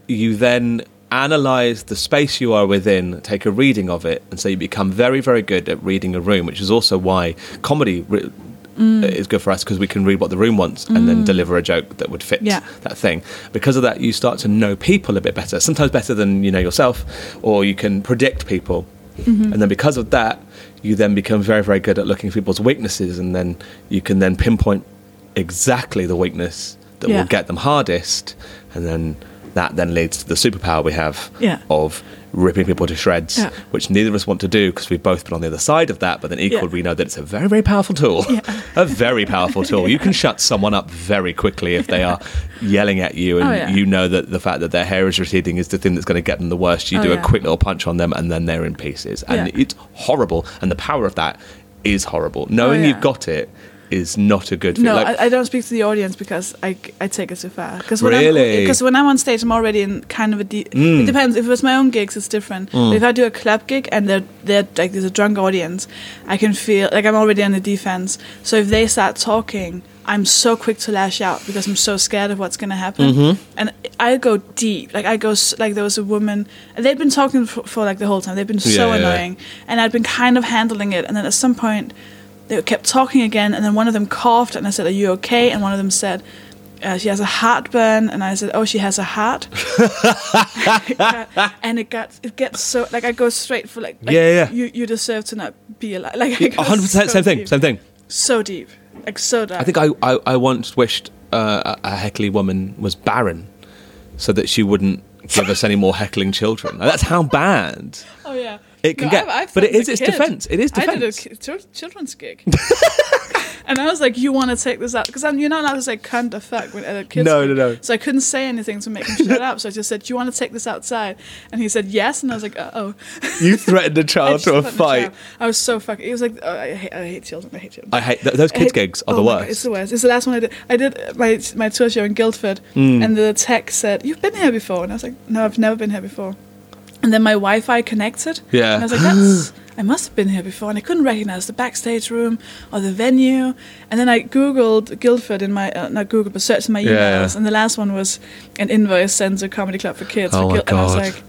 You then analyze the space you are within, take a reading of it, and so you become very very good at reading a room, which is also why comedy. Re- Mm. Is good for us because we can read what the room wants and then deliver a joke that would fit Yeah. that thing. Because of that, you start to know people a bit better. Sometimes better than you know yourself, or you can predict people. Mm-hmm. And then because of that, you then become very, very good at looking at people's weaknesses, and then you can then pinpoint exactly the weakness that Yeah. will get them hardest, and then that then leads to the superpower we have Yeah. of ripping people to shreds, Yeah. which neither of us want to do because we've both been on the other side of that. But then equally, Yeah. we know that it's a very, very powerful tool. a very powerful tool. You can shut someone up very quickly if they are yelling at you, and Oh, yeah. you know that the fact that their hair is receding is the thing that's going to get them the worst. You Oh, do a quick little punch on them, and then they're in pieces, and Yeah. it's horrible. And the power of that is horrible. Knowing Oh, yeah. you've got it is not a good. No. Like, I, I don't speak to the audience because I, I take it too far. Because Really? Because when I'm on stage, I'm already in kind of a. De- Mm. It depends. If it's my own gigs, it's different. But if I do a club gig and they're, they're like there's a drunk audience, I can feel like I'm already on the defense. So if they start talking, I'm so quick to lash out because I'm so scared of what's going to happen. Mm-hmm. And I go deep. Like I go like there was a woman. And they'd been talking for, for like the whole time. They've been so Yeah, yeah, yeah. annoying, and I'd been kind of handling it. And then at some point they kept talking again, and then one of them coughed, and I said, "Are you okay?" And one of them said, uh, "She has a heartburn," and I said, "Oh, she has a heart." and it got it gets so like I go straight for like, like, Yeah, yeah. You you deserve to not be alive. Like 100% so same thing. Same thing. So deep, like so dark. I think I, I, I once wished uh, a a heckly woman was barren so that she wouldn't give us any more heckling children. That's how bad Oh yeah. It can No, get, I've- I've but it is a its kid. defense. It is I did a defense. children's gig. and I was like, "You want to take this out?" Because you're not allowed to say "cunt" or "fuck" when at a kids. No, no, no. So I couldn't say anything to make him shut up. So I just said, "Do you want to take this outside?" And he said yes, and I was like, "Uh oh." You threatened a child to a fight. I was so fucking. It was like, oh, I, hate, I hate children. I hate children. I hate th- those kids' hate- gigs are oh the my God, worst. it's the worst. It's the last one I did. I did uh, my my tour show in Guildford, Hmm. and the tech said, "You've been here before," and I was like, "No, I've never been here before." And then my Wi-Fi connected. Yeah. And I was like, "That's I must have been here before," and I couldn't recognize the backstage room or the venue. And then I googled Guildford in my uh, not Google, but searched in my emails, Yeah. and the last one was an invoice sent to Comedy Club for Kids. Oh for my Guil- And I was God. like.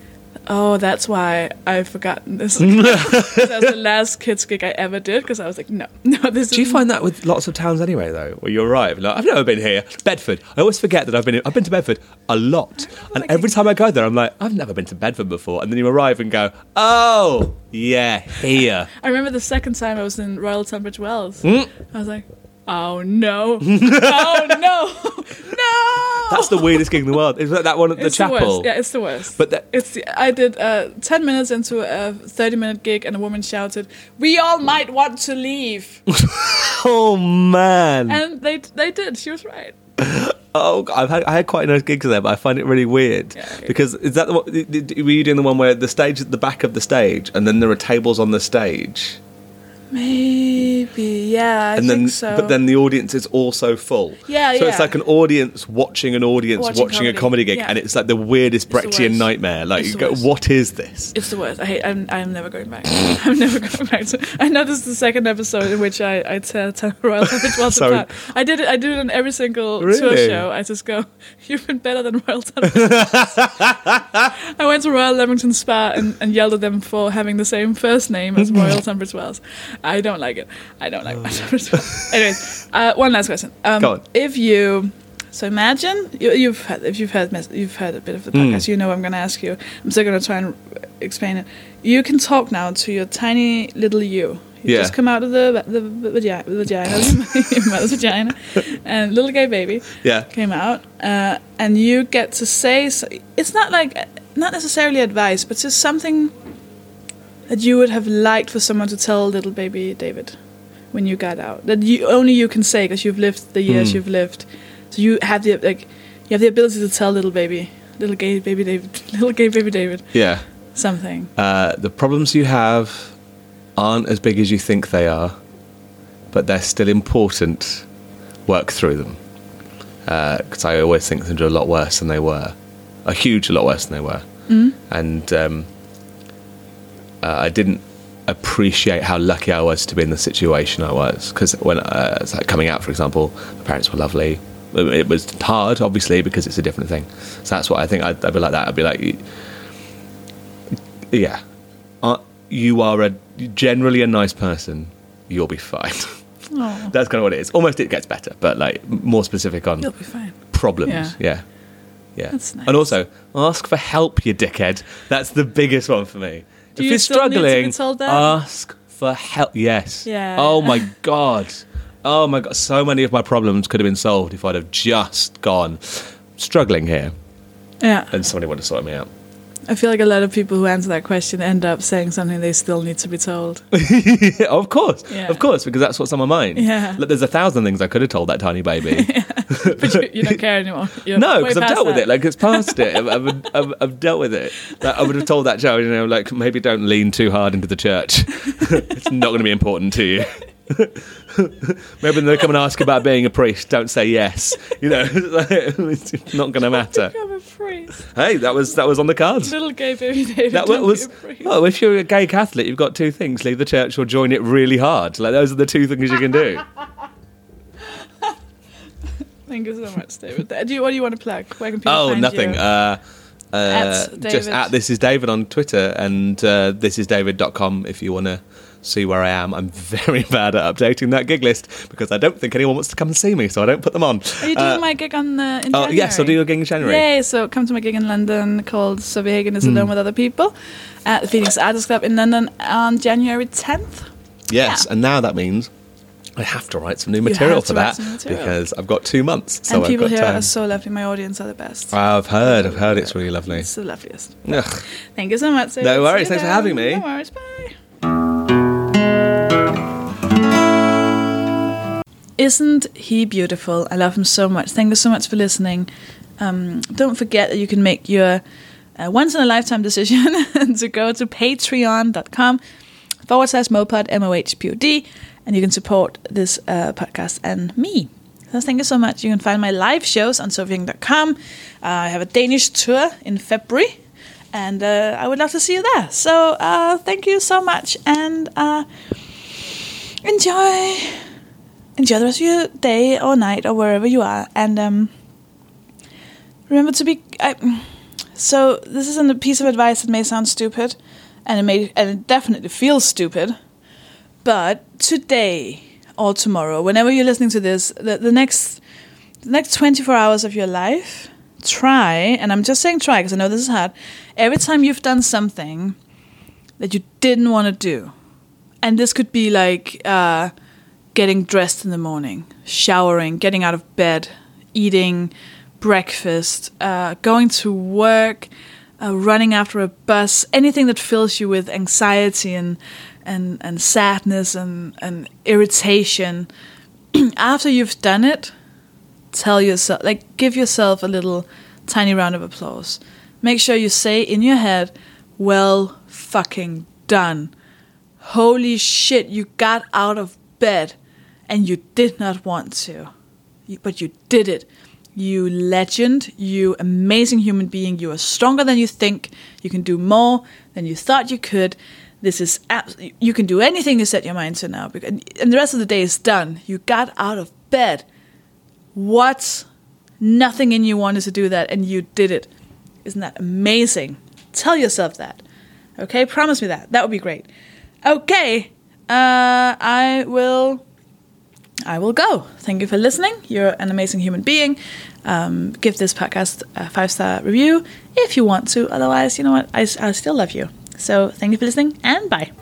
Oh, that's why I've forgotten this. that was the last kids gig I ever did because I was like, no, no, this. Do you find that with lots of towns anyway, though? Where you arrive, like, I've never been here. Bedford. I always forget that I've been. I've been to Bedford a lot, and like every time I go there, I'm like, I've never been to Bedford before. And then you arrive and go, Oh, yeah, here. I remember the second time I was in Royal Tunbridge Wells. Hmm? I was like, oh no, oh no, no. That's the weirdest gig in the world. Is that that one at the it's chapel? The worst. Yeah, it's the worst. But that- it's the, I did uh, ten minutes into a thirty-minute gig, and a woman shouted, "We all might want to leave," Oh man. and they they did. She was right. Oh, I've had I had quite a nice gigs there, but I find it really weird Yeah, okay. because is that the one? did- did- Were you doing the one where the stage at the back of the stage, and then there are tables on the stage, Maybe, yeah, I and think then so. but then the audience is also full. Yeah, yeah. So it's like an audience watching an audience watching, Watching a comedy, comedy gig, yeah. and it's like the weirdest It's Brechtian nightmare. Like go, what is this? It's the worst. I hate. I'm. I'm never going back. I'm never going back to. I know this is the second episode in which I I tear Royal Tunbridge Wells apart. I did it. I do it on every single tour Really? show. I just go. You've been better than Royal Tunbridge. I went to Royal Leamington Spa and, and yelled at them for having the same first name as Royal Tunbridge Wells. I don't like it. I don't like Tunbridge Wells. Anyways, uh, one last question. Um, Go on. If you so imagine you, you've had if you've heard mes- you've heard a bit of the podcast, you know I'm going to ask you. I'm still going to try and explain it. You can talk now to your tiny little you. You Yeah. just come out of the the, the vagina, your mother's vagina, and little gay baby Yeah. came out, uh, and you get to say so, it's not like not necessarily advice, but just something that you would have liked for someone to tell little baby David when you got out that you only you can say because you've lived the years Hmm. you've lived, so you have the like you have the ability to tell little baby, little gay baby David, little gay baby David Yeah. something. Uh, the problems you have aren't as big as you think they are, but they're still important. Work through them. Because I always think they're a lot worse than they were. A huge lot worse than they were. And um, uh, I didn't appreciate how lucky I was to be in the situation I was. Because when uh, it's like coming out, for example, my parents were lovely. It was hard, obviously, because it's a different thing. So that's what I think I'd, I'd be like that. I'd be like, yeah, uh, you are a generally a nice person. You'll be fine. Oh, That's kind of what it is. Almost it gets better, but like more specific on you'll be fine. problems. Yeah. Yeah. Yeah. That's nice. And also, ask for help, you dickhead. That's the biggest one for me. Do if you you're still need to be struggling, ask for help. Yes. Yeah. Oh my god. Oh my god. So many of my problems could have been solved if I'd have just gone struggling here Yeah, and somebody would have sorted me out. I feel like a lot of people who answer that question end up saying something they still need to be told. Yeah, of course, Yeah. of course, because that's what's on my mind. Yeah. Look, there's a thousand things I could have told that tiny baby. but you, you don't care anymore. You're no, because I've dealt with it. Like it's past it. I've, I've, I've, I've dealt with it. Like, I would have told that child, you know, like maybe don't lean too hard into the church. it's not going to be important to you. maybe when they come and ask about being a priest, don't say yes. You know, it's not going to matter. Become a priest. Hey, that was that was on the cards. Little gay baby David. That was be a priest. well. If you're a gay Catholic, you've got two things: leave the church or join it really hard. Like those are the two things you can do. Thank you so much, David. Uh, Do you, what do you want to plug? Where can people Oh, find nothing. you? Uh, uh, At just at this is David on Twitter and uh, thisisdavid.com if you want to see where I am. I'm very bad at updating that gig list because I don't think anyone wants to come and see me, so I don't put them on. Are you doing Uh, my gig on uh, in oh, January? yes, I'll do your gig in January. Yay! So come to my gig in London called Sofie Hagen is alone with other people at the Phoenix Artists Club in London on January 10th. Yes, Yeah. and now that means I have to write some new material for that material. because I've got two months. So and people here time. are so lovely. My audience are the best. I've heard, I've heard it's really lovely. It's the loveliest. Ugh. Thank you so much. No worries, thanks for having me. No worries. Bye. Isn't he beautiful? I love him so much. Thank you so much for listening. Um, don't forget that you can make your uh, once in a lifetime decision to go to patreon.com forward slash mohpod, M O H P O D, and you can support this uh, podcast and me. So thank you so much. You can find my live shows on sofiehagen.com. Uh, I have a Danish tour in February, and uh, I would love to see you there. So uh, thank you so much, and uh, enjoy enjoy the rest of your day or night or wherever you are. And um, remember to be. I, so this isn't a piece of advice that may sound stupid, and it may and it definitely feels stupid. But today or tomorrow, whenever you're listening to this, the, the next the next 24 hours of your life, try, and I'm just saying try because I know this is hard. Every time you've done something that you didn't want to do, and this could be like uh, getting dressed in the morning, showering, getting out of bed, eating breakfast, uh, going to work, uh, running after a bus, anything that fills you with anxiety and and, and sadness and, and irritation. After you've done it, tell yourself, like, give yourself a little tiny round of applause. Make sure you say in your head, well fucking done. Holy shit, you got out of bed and you did not want to, but you did it. You legend, you amazing human being. You are stronger than you think. You can do more than you thought you could. This is abs- you can do anything you set your mind to now, and the rest of the day is done. You got out of bed. What? Nothing in you wanted to do that, and you did it. Isn't that amazing? Tell yourself that. Okay, promise me that. That would be great. Okay, uh, I will. I will go. Thank you for listening. You're an amazing human being. Um, give this podcast a five star review if you want to. Otherwise, you know what? I, I still love you. So thank you for listening and bye.